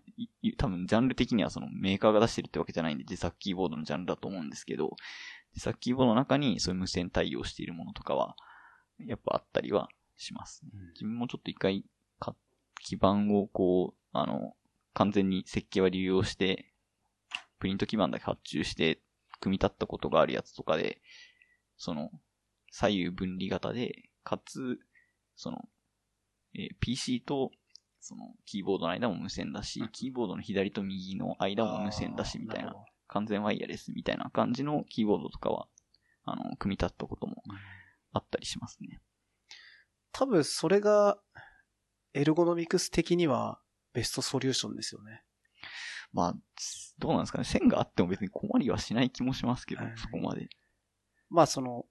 多分ジャンル的にはそのメーカーが出してるってわけじゃないんで、自作キーボードのジャンルだと思うんですけど、自作キーボードの中にそういう無線対応しているものとかは、やっぱあったりはします、ね、自分もちょっと一回、基板をこう、あの、完全に設計は利用して、プリント基板だけ発注して、組み立ったことがあるやつとかで、その、左右分離型で、かつ、その、えー、PC と、その、キーボードの間も無線だし、キーボードの左と右の間も無線だし、みたいな、完全ワイヤレスみたいな感じのキーボードとかは、あの、組み立ったこともあったりしますね。多分それが、エルゴノミクス的にはベストソリューションですよね。まあ、どうなんですかね。線があっても別に困りはしない気もしますけど、はいそこまで。まあその、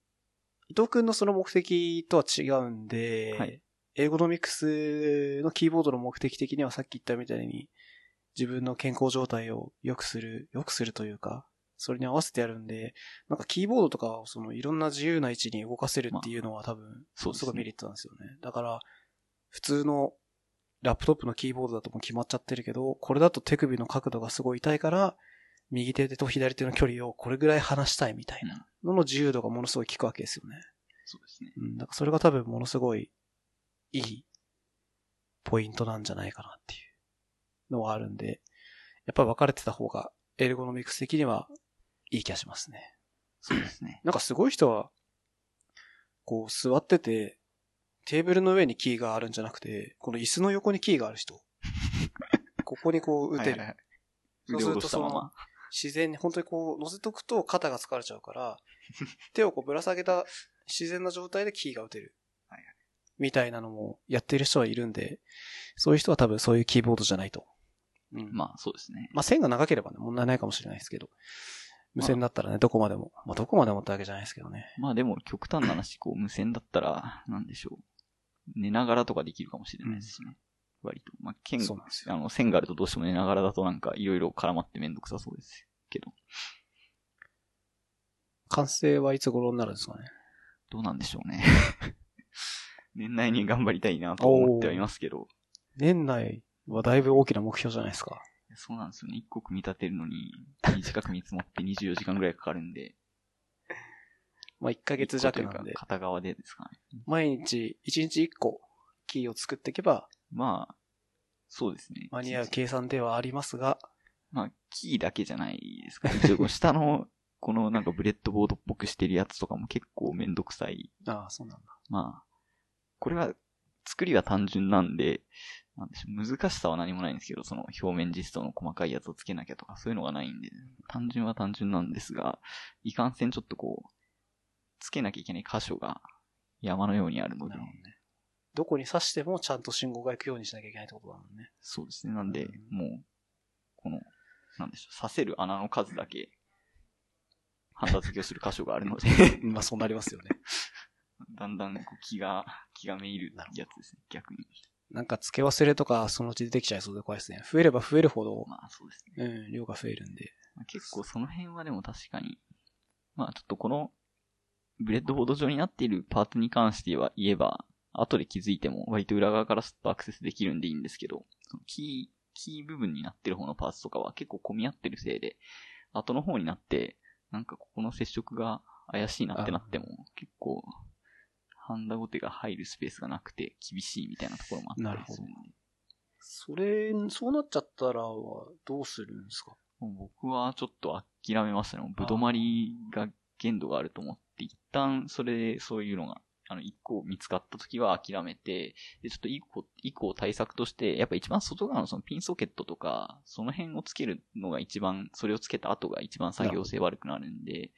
伊藤くんのその目的とは違うんで、はいエルゴノミクスのキーボードの目的的にはさっき言ったみたいに、自分の健康状態を良くする、良くするというか、それに合わせてやるんで、なんかキーボードとかをそのいろんな自由な位置に動かせるっていうのは多分、すごいメリットなんですよね。だから、普通のラップトップのキーボードだともう決まっちゃってるけど、これだと手首の角度がすごい痛いから、右手と左手の距離をこれぐらい離したいみたいなのの自由度がものすごい効くわけですよね。そうですね。うん、だからそれが多分ものすごいいいポイントなんじゃないかなっていうのはあるんで、やっぱり分かれてた方がエルゴノミクス的にはいい気がしますね。そうですね。なんかすごい人は、こう座ってて、テーブルの上にキーがあるんじゃなくて、この椅子の横にキーがある人。ここにこう打てる。はいはいはいそうするとその。自然に本当にこう乗せとくと肩が疲れちゃうから、手をこうぶら下げた自然な状態でキーが打てる。みたいなのもやってる人はいるんで、そういう人は多分そういうキーボードじゃないと。うん。ままあ、そうですね。あ線が長ければね、問題ないかもしれないですけど、無線だったらね、どこまでも。まあどこまでもってわけじゃないですけどね。まあでも、極端な話、こう、無線だったら、なんでしょう。寝ながらとかできるかもしれないですしね。割と。まあ、剣、そうなんですよ。あの、線があるとどうしても寝ながらだとなんか、いろいろ絡まってめんどくさそうですけど。完成はいつ頃になるんですかね。どうなんでしょうね。年内に頑張りたいなと思ってはいますけど。年内はだいぶ大きな目標じゃないですか。そうなんですよね。一個組み立てるのに、短く見積もって24時間ぐらいかかるんで。まあ1ヶ月弱なんで片側でですかね。毎日、1日1個キーを作っていけば、まあ、そうですね。間に合う計算ではありますが、まあ、キーだけじゃないですかね。一応 下の、このなんかブレッドボードっぽくしてるやつとかも結構めんどくさい。ああ、そうなんだ。まあ、これは、作りは単純なんで、なんでしょう、難しさは何もないんですけど、その表面実装の細かいやつをつけなきゃとかそういうのがないんで、単純は単純なんですが、いかんせんちょっとこう、つけなきゃいけない箇所が山のようにあるのでね。どこに刺してもちゃんと信号が行くようにしなきゃいけないってことだもんね。そうですね。なんでう、もう、この、なんでしょう、刺せる穴の数だけ、ハンダ付けをする箇所があるので、まあそうなりますよね。だんだんこう気が、気がめいるやつですね、逆に。なんか付け忘れとかそのうち出てきちゃいそうで怖いですね。増えれば増えるほど、まあそうですね。うん、量が増えるんで。まあ結構その辺はでも確かに、まあちょっとこの、ブレッドボード上になっているパーツに関しては言えば、後で気づいても割と裏側からすっとアクセスできるんでいいんですけど、そのキー、キー部分になってる方のパーツとかは結構混み合ってるせいで、後の方になって、なんかここの接触が怪しいなってなっても、結構、ハンダゴテが入るスペースがなくて厳しいみたいなところもあったりするんで。それ、そうなっちゃったらはどうするんですか？僕はちょっと諦めましたね。ぶ止まりが限度があると思って、一旦それでそういうのが、あの、一個見つかった時は諦めて、で、ちょっと一個、一個対策として、やっぱ一番外側のそのピンソケットとか、その辺をつけるのが一番、それをつけた後が一番作業性悪くなるんで、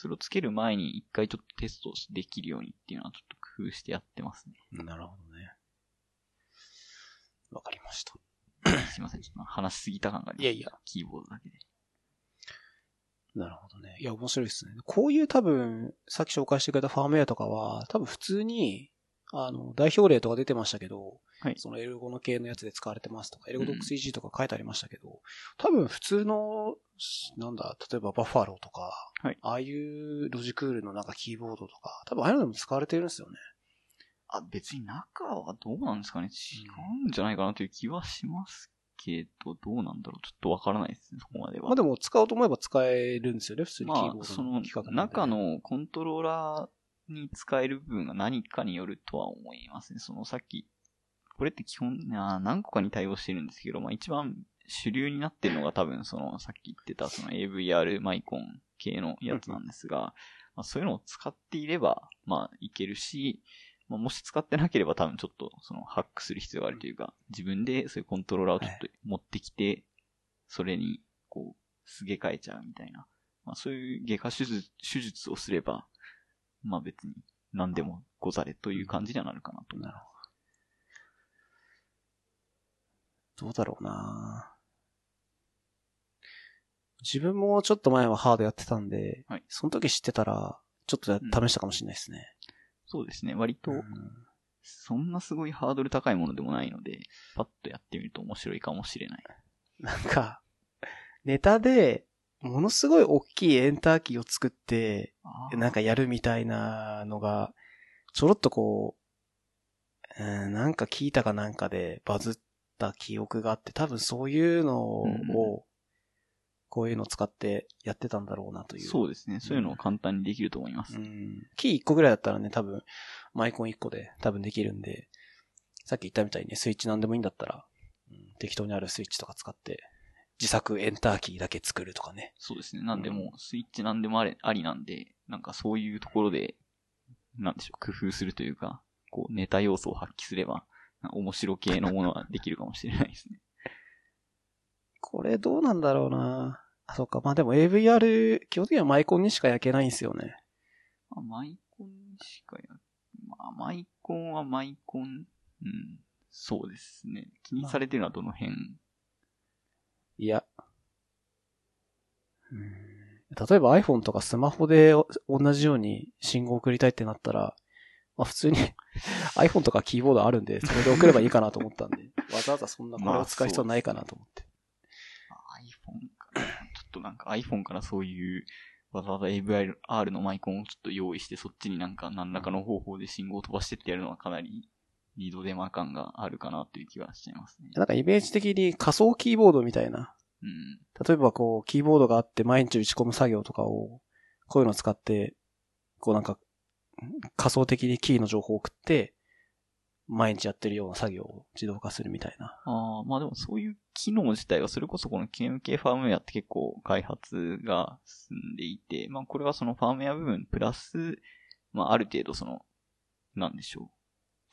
それをつける前に一回ちょっとテストできるようにっていうのはちょっと工夫してやってますね。なるほどね。わかりました。すいません、ちょっと話しすぎた感があります。いやいや。キーボードだけで。なるほどね。いや、面白いですね。こういう多分、さっき紹介してくれたファームウェアとかは、多分普通に、あの、代表例とか出てましたけど、はい。その L5 の系のやつで使われてますとか、L5DocsEG とか書いてありましたけど、多分普通の、なんだ、例えばバッファローとか、はい。ああいうロジクールのなんかキーボードとか、多分ああいうのでも使われてるんですよね。あ、別に中はどうなんですかね。違うん。じゃないかなという気はしますけど、どうなんだろう。ちょっとわからないですね、そこまでは。まあでも使おうと思えば使えるんですよね、普通にキーまあ、ボーそのドの規格なんで。中のコントローラーに使える部分が何かによるとは思いますね。そのさっき、これって基本、あ何個かに対応してるんですけど、まあ一番主流になってるのが多分そのさっき言ってたその AVR マイコン系のやつなんですが、まあそういうのを使っていれば、まあいけるし、まあ、もし使ってなければ多分ちょっとそのハックする必要があるというか、自分でそういうコントローラーをちょっと持ってきて、それにこう、すげ替えちゃうみたいな。まあそういう外科手術手術をすれば、まあ別に何でもござれという感じにはなるかなと思います。どうだろうな自分もちょっと前はハードやってたんで、はいその時知ってたら、ちょっとや試したかもしれないですね。そうですね。割とう、んそんなすごいハードル高いものでもないので、パッとやってみると面白いかもしれない。なんか、ネタで、ものすごい大きいエンターキーを作って、なんかやるみたいなのが、ちょろっとこう、うん、なんか聞いたかなんかでバズった記憶があって、多分そういうのを、こういうのを使ってやってたんだろうなという。そうですね。そういうのを簡単にできると思います。うん。キー1個ぐらいだったらね、多分、マイコン1個で多分できるんで、さっき言ったみたいにね、スイッチなんでもいいんだったら、うん適当にあるスイッチとか使って、自作エンターキーだけ作るとかね。そうですね。なんでもう、スイッチなんでもあれありなんで、なんかそういうところで、なんでしょう、工夫するというか、こう、ネタ要素を発揮すれば、面白系のものができるかもしれないですね。これどうなんだろうなあ、そっか。まあでも AVR、基本的にはマイコンにしか焼けないんですよね。まあ、マイコンしかや、まあ、マイコンはマイコン、うん、そうですね。気にされてるのはどの辺いや。うん例えば iPhone とかスマホでお同じように信号を送りたいってなったら、まあ普通に iPhone とかキーボードあるんで、それで送ればいいかなと思ったんで、わざわざそんなこれを使う必要ないかなと思って。まあ iPhone から、ちょっとなんか iPhone からそういう、わざわざ AVR のマイコンをちょっと用意して、そっちになんか何らかの方法で信号を飛ばしてってやるのはかなり、リードデマ感があるかなという気がしちゃいますね。なんかイメージ的に仮想キーボードみたいな、うん。例えばこう、キーボードがあって毎日打ち込む作業とかを、こういうのを使って、こうなんか、仮想的にキーの情報を送って、毎日やってるような作業を自動化するみたいな。ああ、まあでもそういう機能自体は、それこそこの KMK ファームウェアって結構開発が進んでいて、まあこれはそのファームウェア部分プラス、まあある程度その、なんでしょう。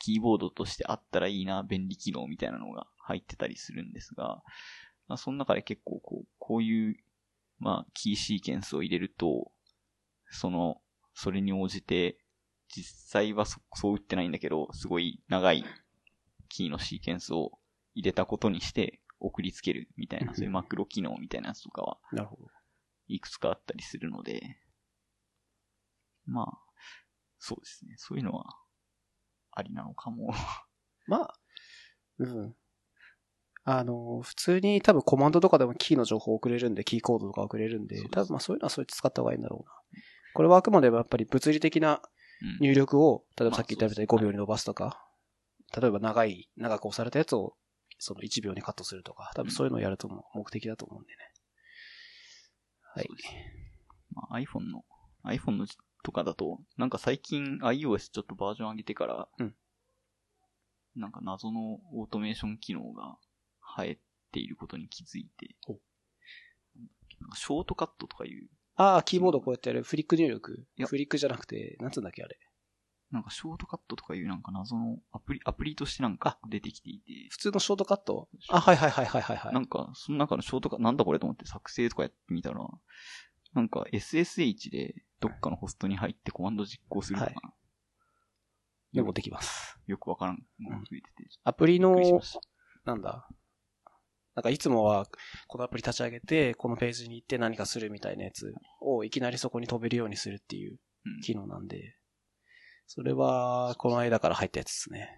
キーボードとしてあったらいいな、便利機能みたいなのが入ってたりするんですが、まあその中で結構こう、こういう、まあキーシーケンスを入れると、その、それに応じて、実際はそそう打ってないんだけど、すごい長いキーのシーケンスを入れたことにして送りつけるみたいな、そういうマクロ機能みたいなやつとかは。いくつかあったりするので、まあ、そうですね。そういうのはありなのかも。まあ、うん。あの、普通に多分コマンドとかでもキーの情報を送れるんで、キーコードとか送れるんで、です多分まあそういうのはそうやって使った方がいいんだろうな。これはあくまでもやっぱり物理的なうん入力を、例えばさっき言ったみたいに5まあそうです秒に伸ばすとか、例えば長い、長く押されたやつをその1秒にカットするとか、多分そういうのをやるとも目的だと思うんでね。はいそう。ですまあ、iPhone の、iPhone のとかだと、なんか最近 iOS ちょっとバージョン上げてから、うん。なんか謎のオートメーション機能が生えていることに気づいてショートカットとかいう、ああ、キーボードこうやってやる。フリック入力。フリックじゃなくて、なんつうんだっけあれ。なんかショートカットとかいうなんか謎のアプリ、アプリとしてなんか出てきていて、普通のショートカット？あ、はいはいはいはいはいはい。なんか、その中のショートカット、なんだこれと思って作成とかやってみたら、なんか SSH でどっかのホストに入ってコマンド実行するとかな、でもできます。よくわからんアプリの。なんだ？なんかいつもは、このアプリ立ち上げて、このページに行って何かするみたいなやつをいきなりそこに飛べるようにするっていううん機能なんで、それは、この間から入ったやつですね。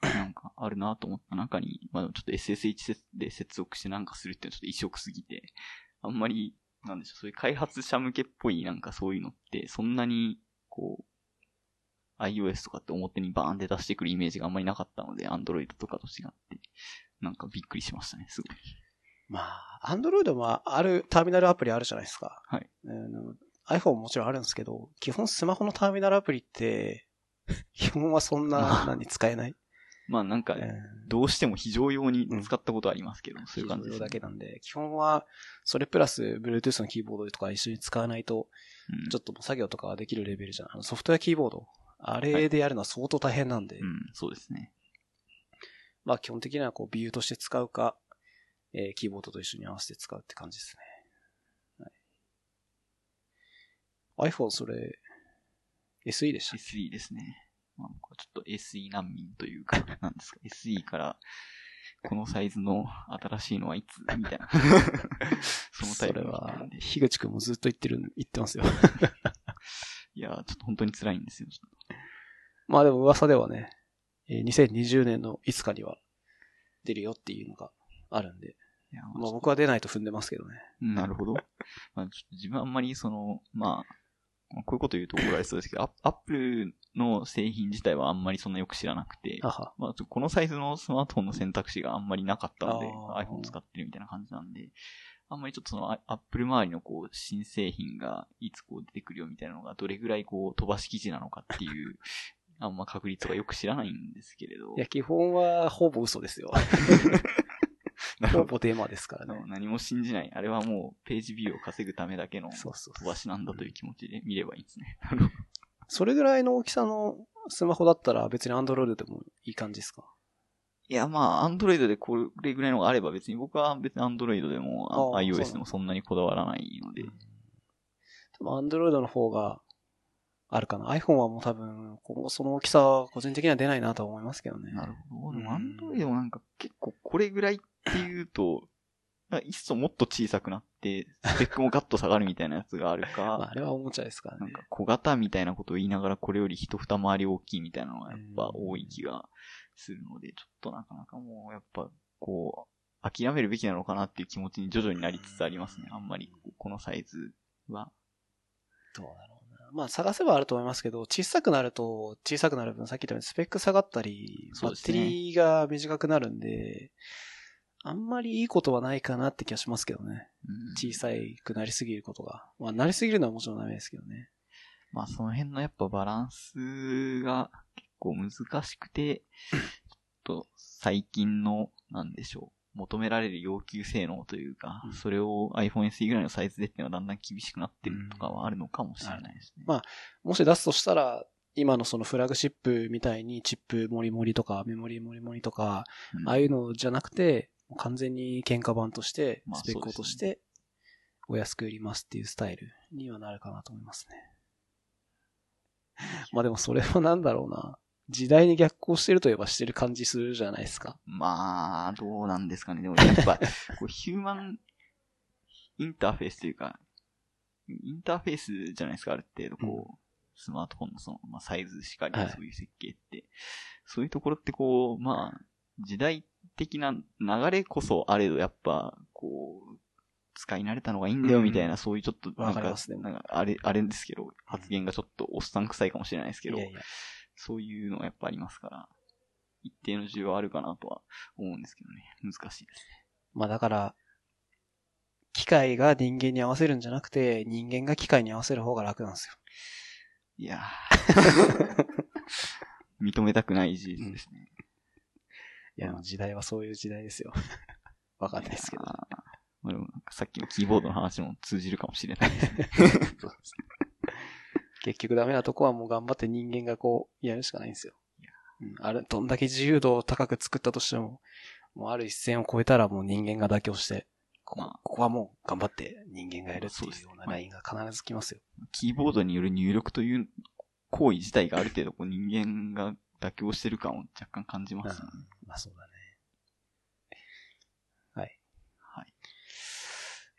なんかあるなと思った中に、まあちょっと SSH で接続してなんかするっていうのはちょっと異色すぎて、あんまり、なんでしょう、そういう開発者向けっぽいなんかそういうのって、そんなに、こう、iOS とかって表にバーンって出してくるイメージがあんまりなかったので、Android とかと違って、なんかびっくりしましたね、すごい。まあ、アンドロイドもある、ターミナルアプリあるじゃないですか。はい。あの iPhone ももちろんあるんですけど、基本スマホのターミナルアプリって、基本はそんな、何使えない。まあなんか、うんどうしても非常用に使ったことはありますけど、そういう感じです、だけなんで、基本は、それプラス、Bluetooth のキーボードとか一緒に使わないと、うんちょっと作業とかができるレベルじゃん。あのソフトウェアキーボード。あれでやるのは相当大変なんで、うん、そうですね。まあ基本的にはこう、ビューとして使うか、えーキーボードと一緒に合わせて使うって感じですね。はい、iPhone それ、SE でした SE ですね。まあ、僕はちょっと SE 難民というか、なんですか、SE からこのサイズの新しいのはいつ？みたいな。そのタイプは樋口くんもずっと言ってる、言ってますよ。いや、ちょっと本当に辛いんですよ。まあでも噂ではね、えー2020年のいつかには出るよっていうのがあるんで、まあ僕は出ないと踏んでますけどね。なるほど。まあ、ちょっと自分あんまりその、まあ、まあこういうこと言うと怒られそうですけど、アアップルの製品自体はあんまりそんなよく知らなくて。まあ、このサイズのスマートフォンの選択肢があんまりなかったので、iPhone 使ってるみたいな感じなんで、あんまりちょっとその、アアップル周りのこう、新製品がいつこう出てくるよみたいなのが、どれぐらいこう、飛ばし記事なのかっていう、あんま確率がよく知らないんですけれどい、や、基本はほぼ嘘ですよ。ほぼデマですからね。何も信じない。あれはもう、ページビューを稼ぐためだけの飛ばしなんだという気持ちで見ればいいんですね。それぐらいの大きさのスマホだったら別に Android でもいい感じですか？いや、まあ、アンドロイドでこれぐらいのがあれば別に僕は別にアンドロイドでも iOS でもそんなにこだわらないので。多分 Android の方があるかな。iPhone はもう多分、その大きさは個人的には出ないなとは思いますけどね。なるほど。でうんもアンドロイドもなんか結構これぐらいっていうと、いっそもっと小さくなって、スペックもガッと下がるみたいなやつがある まあ、か、あれはおもちゃですからねなん。か小型みたいなことを言いながらこれより一二回り大きいみたいなのがやっぱ多い気がするので、ちょっとなかなかもうやっぱこう、諦めるべきなのかなっていう気持ちに徐々になりつつありますね。あんまりこのサイズは。どうだろうな。まあ探せばあると思いますけど、小さくなると小さくなる分、さっき言ったようにスペック下がったり、バッテリーが短くなるんで、あんまりいいことはないかなって気がしますけどね。うん小さくなりすぎることが。まあ、なりすぎるのはもちろんダメですけどね。まあその辺のやっぱバランスが結構難しくて、ちょっと最近の、なんでしょう、求められる要求性能というか、うんそれを iPhone SE ぐらいのサイズでっていうのはだんだん厳しくなってるとかはあるのかもしれないですね。まあもし出すとしたら、今のそのフラグシップみたいにチップモリモリとかメモリモリモリとか、うんああいうのじゃなくて、もう完全に喧嘩版として、まあスペック落として、お安く売りますっていうスタイルにはなるかなと思いますね。まあでもそれはなんだろうな。時代に逆行してるといえばしてる感じするじゃないですか。まあ、どうなんですかね。でもやっぱ、こうヒューマンインターフェースというか、インターフェースじゃないですか、ある程度こう、スマートフォンのその、まあ、サイズしかりはい、そういう設計って、そういうところってこう、まあ、時代的な流れこそあれど、やっぱ、こう、使い慣れたのがいいんだよみたいな、うんそういうちょっと、なわんかかりますで、もなんかあれ、あれですけど、発言がちょっとおっさん臭いかもしれないですけど、いやいや。そういうのはやっぱありますから、一定の需要はあるかなとは思うんですけどね。難しいですね。まあだから、機械が人間に合わせるんじゃなくて、人間が機械に合わせる方が楽なんですよ。いやー 認めたくない事実ですね。いや、時代はそういう時代ですよ。わかんないですけどでもさっきのキーボードの話も通じるかもしれないですね。結局ダメなとこはもう頑張って人間がこう、やるしかないんですよ。うん、あれ、どんだけ自由度を高く作ったとしても、もうある一線を超えたらもう人間が妥協して、こまあここはもう頑張って人間がやるっていうようなラインが必ず来ますよ。キーボードによる入力という行為自体がある程度こう人間が妥協してる感を若干感じますね。まあそうだね。はい。はい。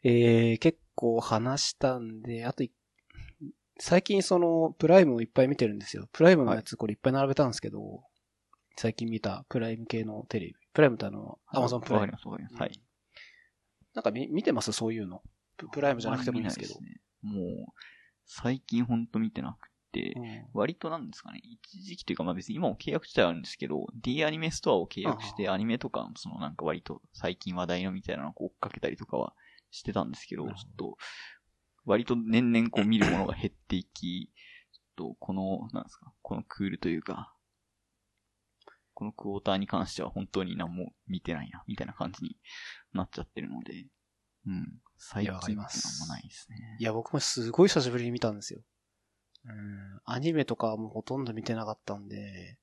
えー、結構話したんで、あとい、最近その、プライムをいっぱい見てるんですよ。プライムのやつこれいっぱい並べたんですけど、最近見たプライム系のテレビ。プライムってあの、アマゾンプライムわかりま。す、わかります。はい。なんか見見てます？そういうの。ププライムじゃなくてもいいんですけど。ねもう、最近ほんと見てなくて、うん割となんですかね、一時期というかまあ別に今も契約自体はあるんですけど、D アニメストアを契約してアニメとか、そのなんか割と最近話題のみたいなのをこう追っかけたりとかはしてたんですけど、ちょっと、割と年々こう見るものが減っていき、ちょっとこの、なんですか、このクールというか、このクォーターに関しては本当に何も見てないな、みたいな感じになっちゃってるので、うん。最近ってあんまないですね。いや、僕もすごい久しぶりに見たんですよ。うん。アニメとかはもうほとんど見てなかったんで、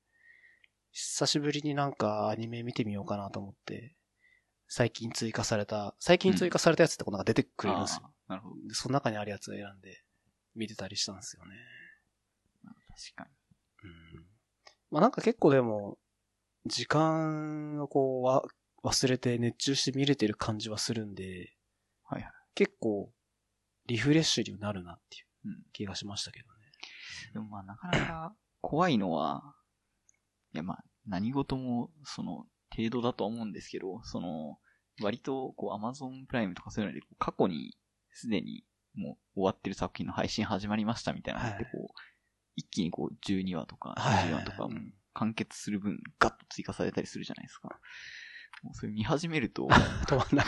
久しぶりになんかアニメ見てみようかなと思って、最近追加された、最近追加されたやつってこうなんか出てくれるんですよ。あーなるほど。でその中にあるやつを選んで見てたりしたんですよね。確かに。うん。まあなんか結構でも、時間をこうわ、忘れて熱中して見れてる感じはするんで、はいはい。結構、リフレッシュになるなっていううん。気がしましたけどね。でもまあなかなか怖いのは、いやまあ何事もその程度だとは思うんですけど、その割とこう Amazon プライムとかそういうので過去にすでにもう終わってる作品の配信始まりましたみたいなのってはい。こう、一気にこう12話とかはい。20話とか完結する分ガッと追加されたりするじゃないですか。もうそれ見始めると、止まんない。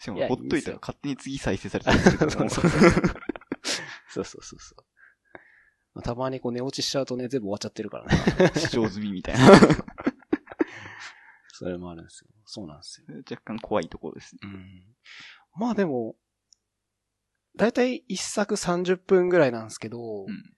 しかもほっといたら勝手に次再生されたりするからそうそうそうそうたまにこう寝落ちしちゃうとね、全部終わっちゃってるからね。視聴済みみたいな。それもあるんですよ。そうなんですよ。若干怖いところですね。うん。まあでも、だいたい一作30分ぐらいなんですけど、うん。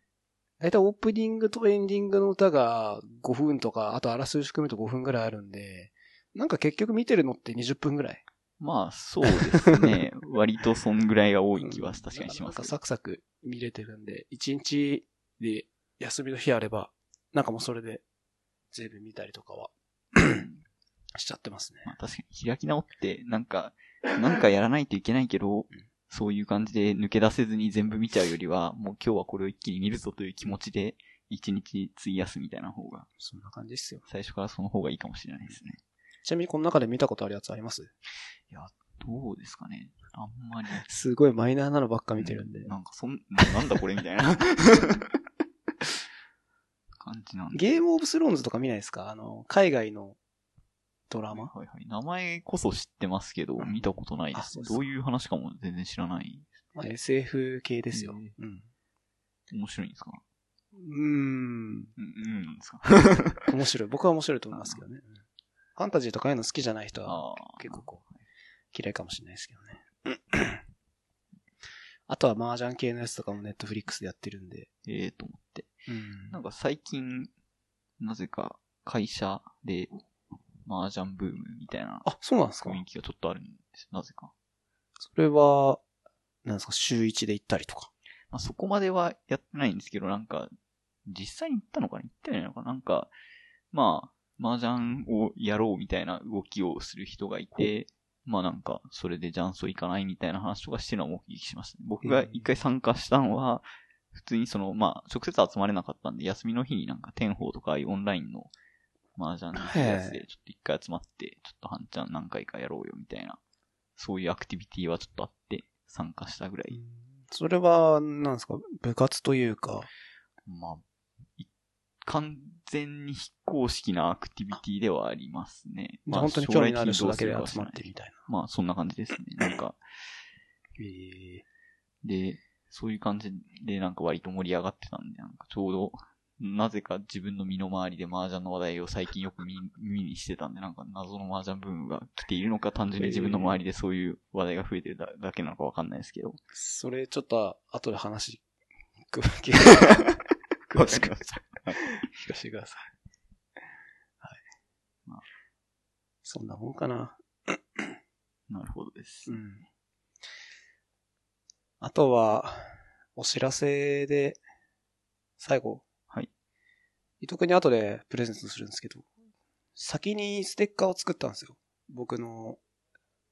だいたいオープニングとエンディングの歌が5分とか、あとあらすじ含めると5分ぐらいあるんで、なんか結局見てるのって20分ぐらい。まあ、そうですね。割とそんぐらいが多い気は確かにします。なんかサクサク見れてるんで、1日で休みの日あれば、なんかもうそれで全部見たりとかは しちゃってますね。まあ確かに開き直って、なんか、なんかやらないといけないけど、そういう感じで抜け出せずに全部見ちゃうよりは、もう今日はこれを一気に見るぞという気持ちで、一日費やすみたいな方が、そんな感じですよ。最初からその方がいいかもしれないですね。ちなみにこの中で見たことあるやつあります？どうですかねあんまり。すごいマイナーなのばっか見てるんで。なんかそん、なんだこれみたいな。感じなんで。ゲームオブスローンズとか見ないですか？あの、海外のドラマ？はいはい。名前こそ知ってますけど、見たことないですどういう話かも全然知らない。まあ、SF 系ですよ。へえうん。面白いんですか？うーん。うん、うんなんですか？面白い。僕は面白いと思いますけどね。うんファンタジーとかいうの好きじゃない人は。結構こう、嫌いかもしれないですけどね。あとは麻雀系のやつとかもネットフリックスでやってるんで。ええと思って。うんなんか最近、なぜか会社で麻雀ブームみたいなあ、そうなんですか？雰囲気がちょっとあるんです。なぜか。それは、なんですか、週一で行ったりとか？まあ、そこまではやってないんですけど、なんか、実際に行ったのかな？行ってないのかな？なんか、まあ、麻雀をやろうみたいな動きをする人がいて、まあなんか、それで雀荘行かないみたいな話とかしてるのは目撃しましたね。僕が一回参加したのは、普通にその、まあ、直接集まれなかったんで、休みの日になんか天宝とかオンラインの麻雀のやつで、ちょっと一回集まって、ちょっと半ちゃん何回かやろうよみたいな、そういうアクティビティはちょっとあって、参加したぐらい。それは、なんですか、部活というか。まあ、い完全に非公式なアクティビティではありますね。まあ本当に興味のある人将だけで集まってみたいな。まあ、そんな感じですね。なんか、えで、そういう感じでなんか割と盛り上がってたんで、なんかちょうど、なぜか自分の身の回りで麻雀の話題を最近よく見耳にしてたんで、なんか謎の麻雀ブームが来ているのか、単純に自分の周りでそういう話題が増えてるだだけなのかわかんないですけど。それちょっと後で話、く聞わかりました。聞かせてください。はい。まあそんなもんかな。なるほどです。うん。あとは、お知らせで、最後。はい。伊藤君に後でプレゼントするんですけど、先にステッカーを作ったんですよ。僕の、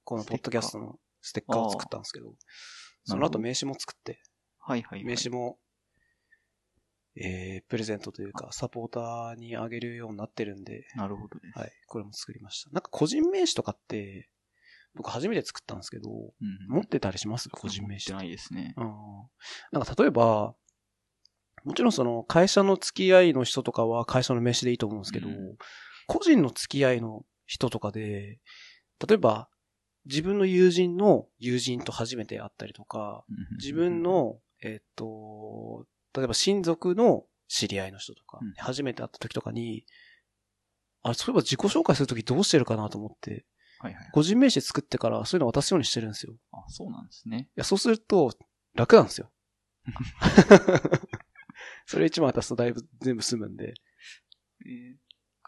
このポッドキャストのステッカーを作ったんですけど、その後名刺も作って、はいはい、はい。名刺も、えー、プレゼントというか、サポーターにあげるようになってるんで、なるほどです。はい、これも作りました。なんか個人名刺とかって、僕初めて作ったんですけど、うん持ってたりします？個人名刺。持ってないですね。うん。なんか例えば、もちろんその会社の付き合いの人とかは会社の名刺でいいと思うんですけど、うん個人の付き合いの人とかで、例えば自分の友人の友人と初めて会ったりとか、自分、の、えっと、例えば親族の知り合いの人とかうん、初めて会った時とかに、あれ、そういえば自己紹介するときどうしてるかなと思って、はいはい。個人名刺作ってからそういうの渡すようにしてるんですよ。いあ、そうなんですね。や、そうすると楽なんですよ。それ一枚渡すとだいぶ全部済むんで、えー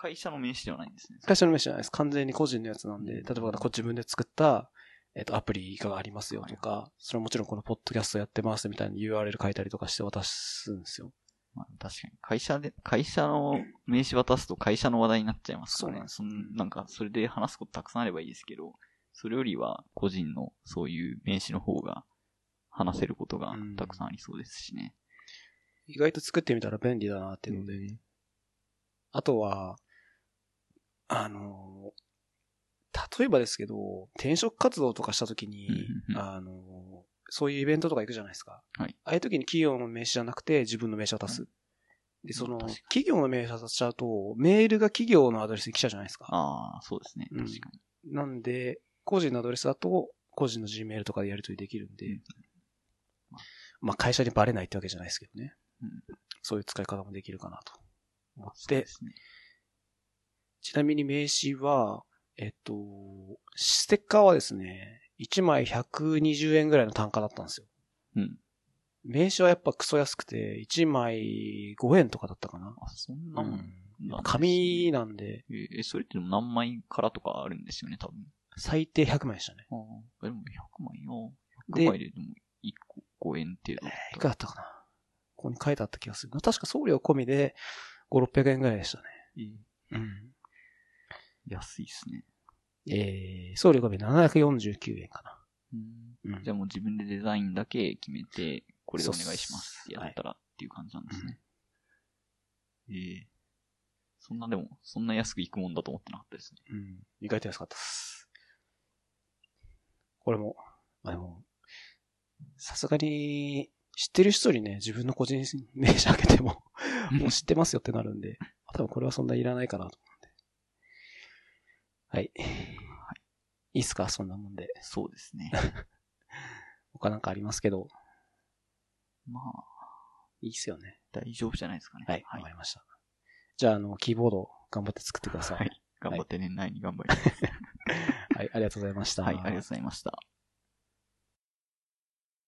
会社の名刺ではないんですね。会社の名刺じゃないです。完全に個人のやつなんで、うん例えばこう自分で作った、えっ、と、アプリがありますよとか、それはもちろんこのポッドキャストやってますみたいに URL 書いたりとかして渡すんですよ。まあ、確かに。会社で、会社の名刺渡すと会社の話題になっちゃいますからね。そうなんなんか、それで話すことたくさんあればいいですけど、それよりは個人のそういう名刺の方が話せることがたくさんありそうですしね。意外と作ってみたら便利だなっていうので、あとは、あの、例えばですけど、転職活動とかしたときに、うんうんうんあの、そういうイベントとか行くじゃないですか。はいああいう時に企業の名刺じゃなくて自分の名刺を渡す。で、その、企業の名刺渡しちゃうと、メールが企業のアドレスに来ちゃうじゃないですか。ああ、そうですね。うん確かに。なんで、個人のアドレスだと、個人の Gmail とかでやり取りできるんで、うんまあ会社にバレないってわけじゃないですけどね。うんそういう使い方もできるかなと思って、すね。ちなみに名刺は、えっと、ステッカーはですね、1枚120円ぐらいの単価だったんですよ。うん。名刺はやっぱクソ安くて、1枚5円とかだったかな。あ、そんなもん。うん紙なんで、えーそれってでも何枚からとかあるんですよね、多分。最低100枚でしたね。ああ、でも100枚よ。で100枚ででも1個5円程度だったいくらだったかなここに書いてあった気がする。確か送料込みで5、600円ぐらいでしたね。うん。安いっすね。えー、送料込み749円かな。うんじゃあもう自分でデザインだけ決めて、これでお願いしまそうっす。すやったらっていう感じなんですね。ええそんなでも、そんな安くいくもんだと思ってなかったですね。うん。意外と安かったです。これも、まあでも、さすがに、知ってる人にね、自分の個人名刺あげても、もう知ってますよってなるんで、多分これはそんないらないかなと。はい。いいっすか？そんなもんで。そうですね。他なんかありますけど、まあ、いいっすよね。大丈夫じゃないですかね。はい。はいわか。りました。じゃあ、あの、キーボード頑張って作ってください。はい。頑張って年内に頑張ります。はい、ありがとうございました。はい、ありがとうございました。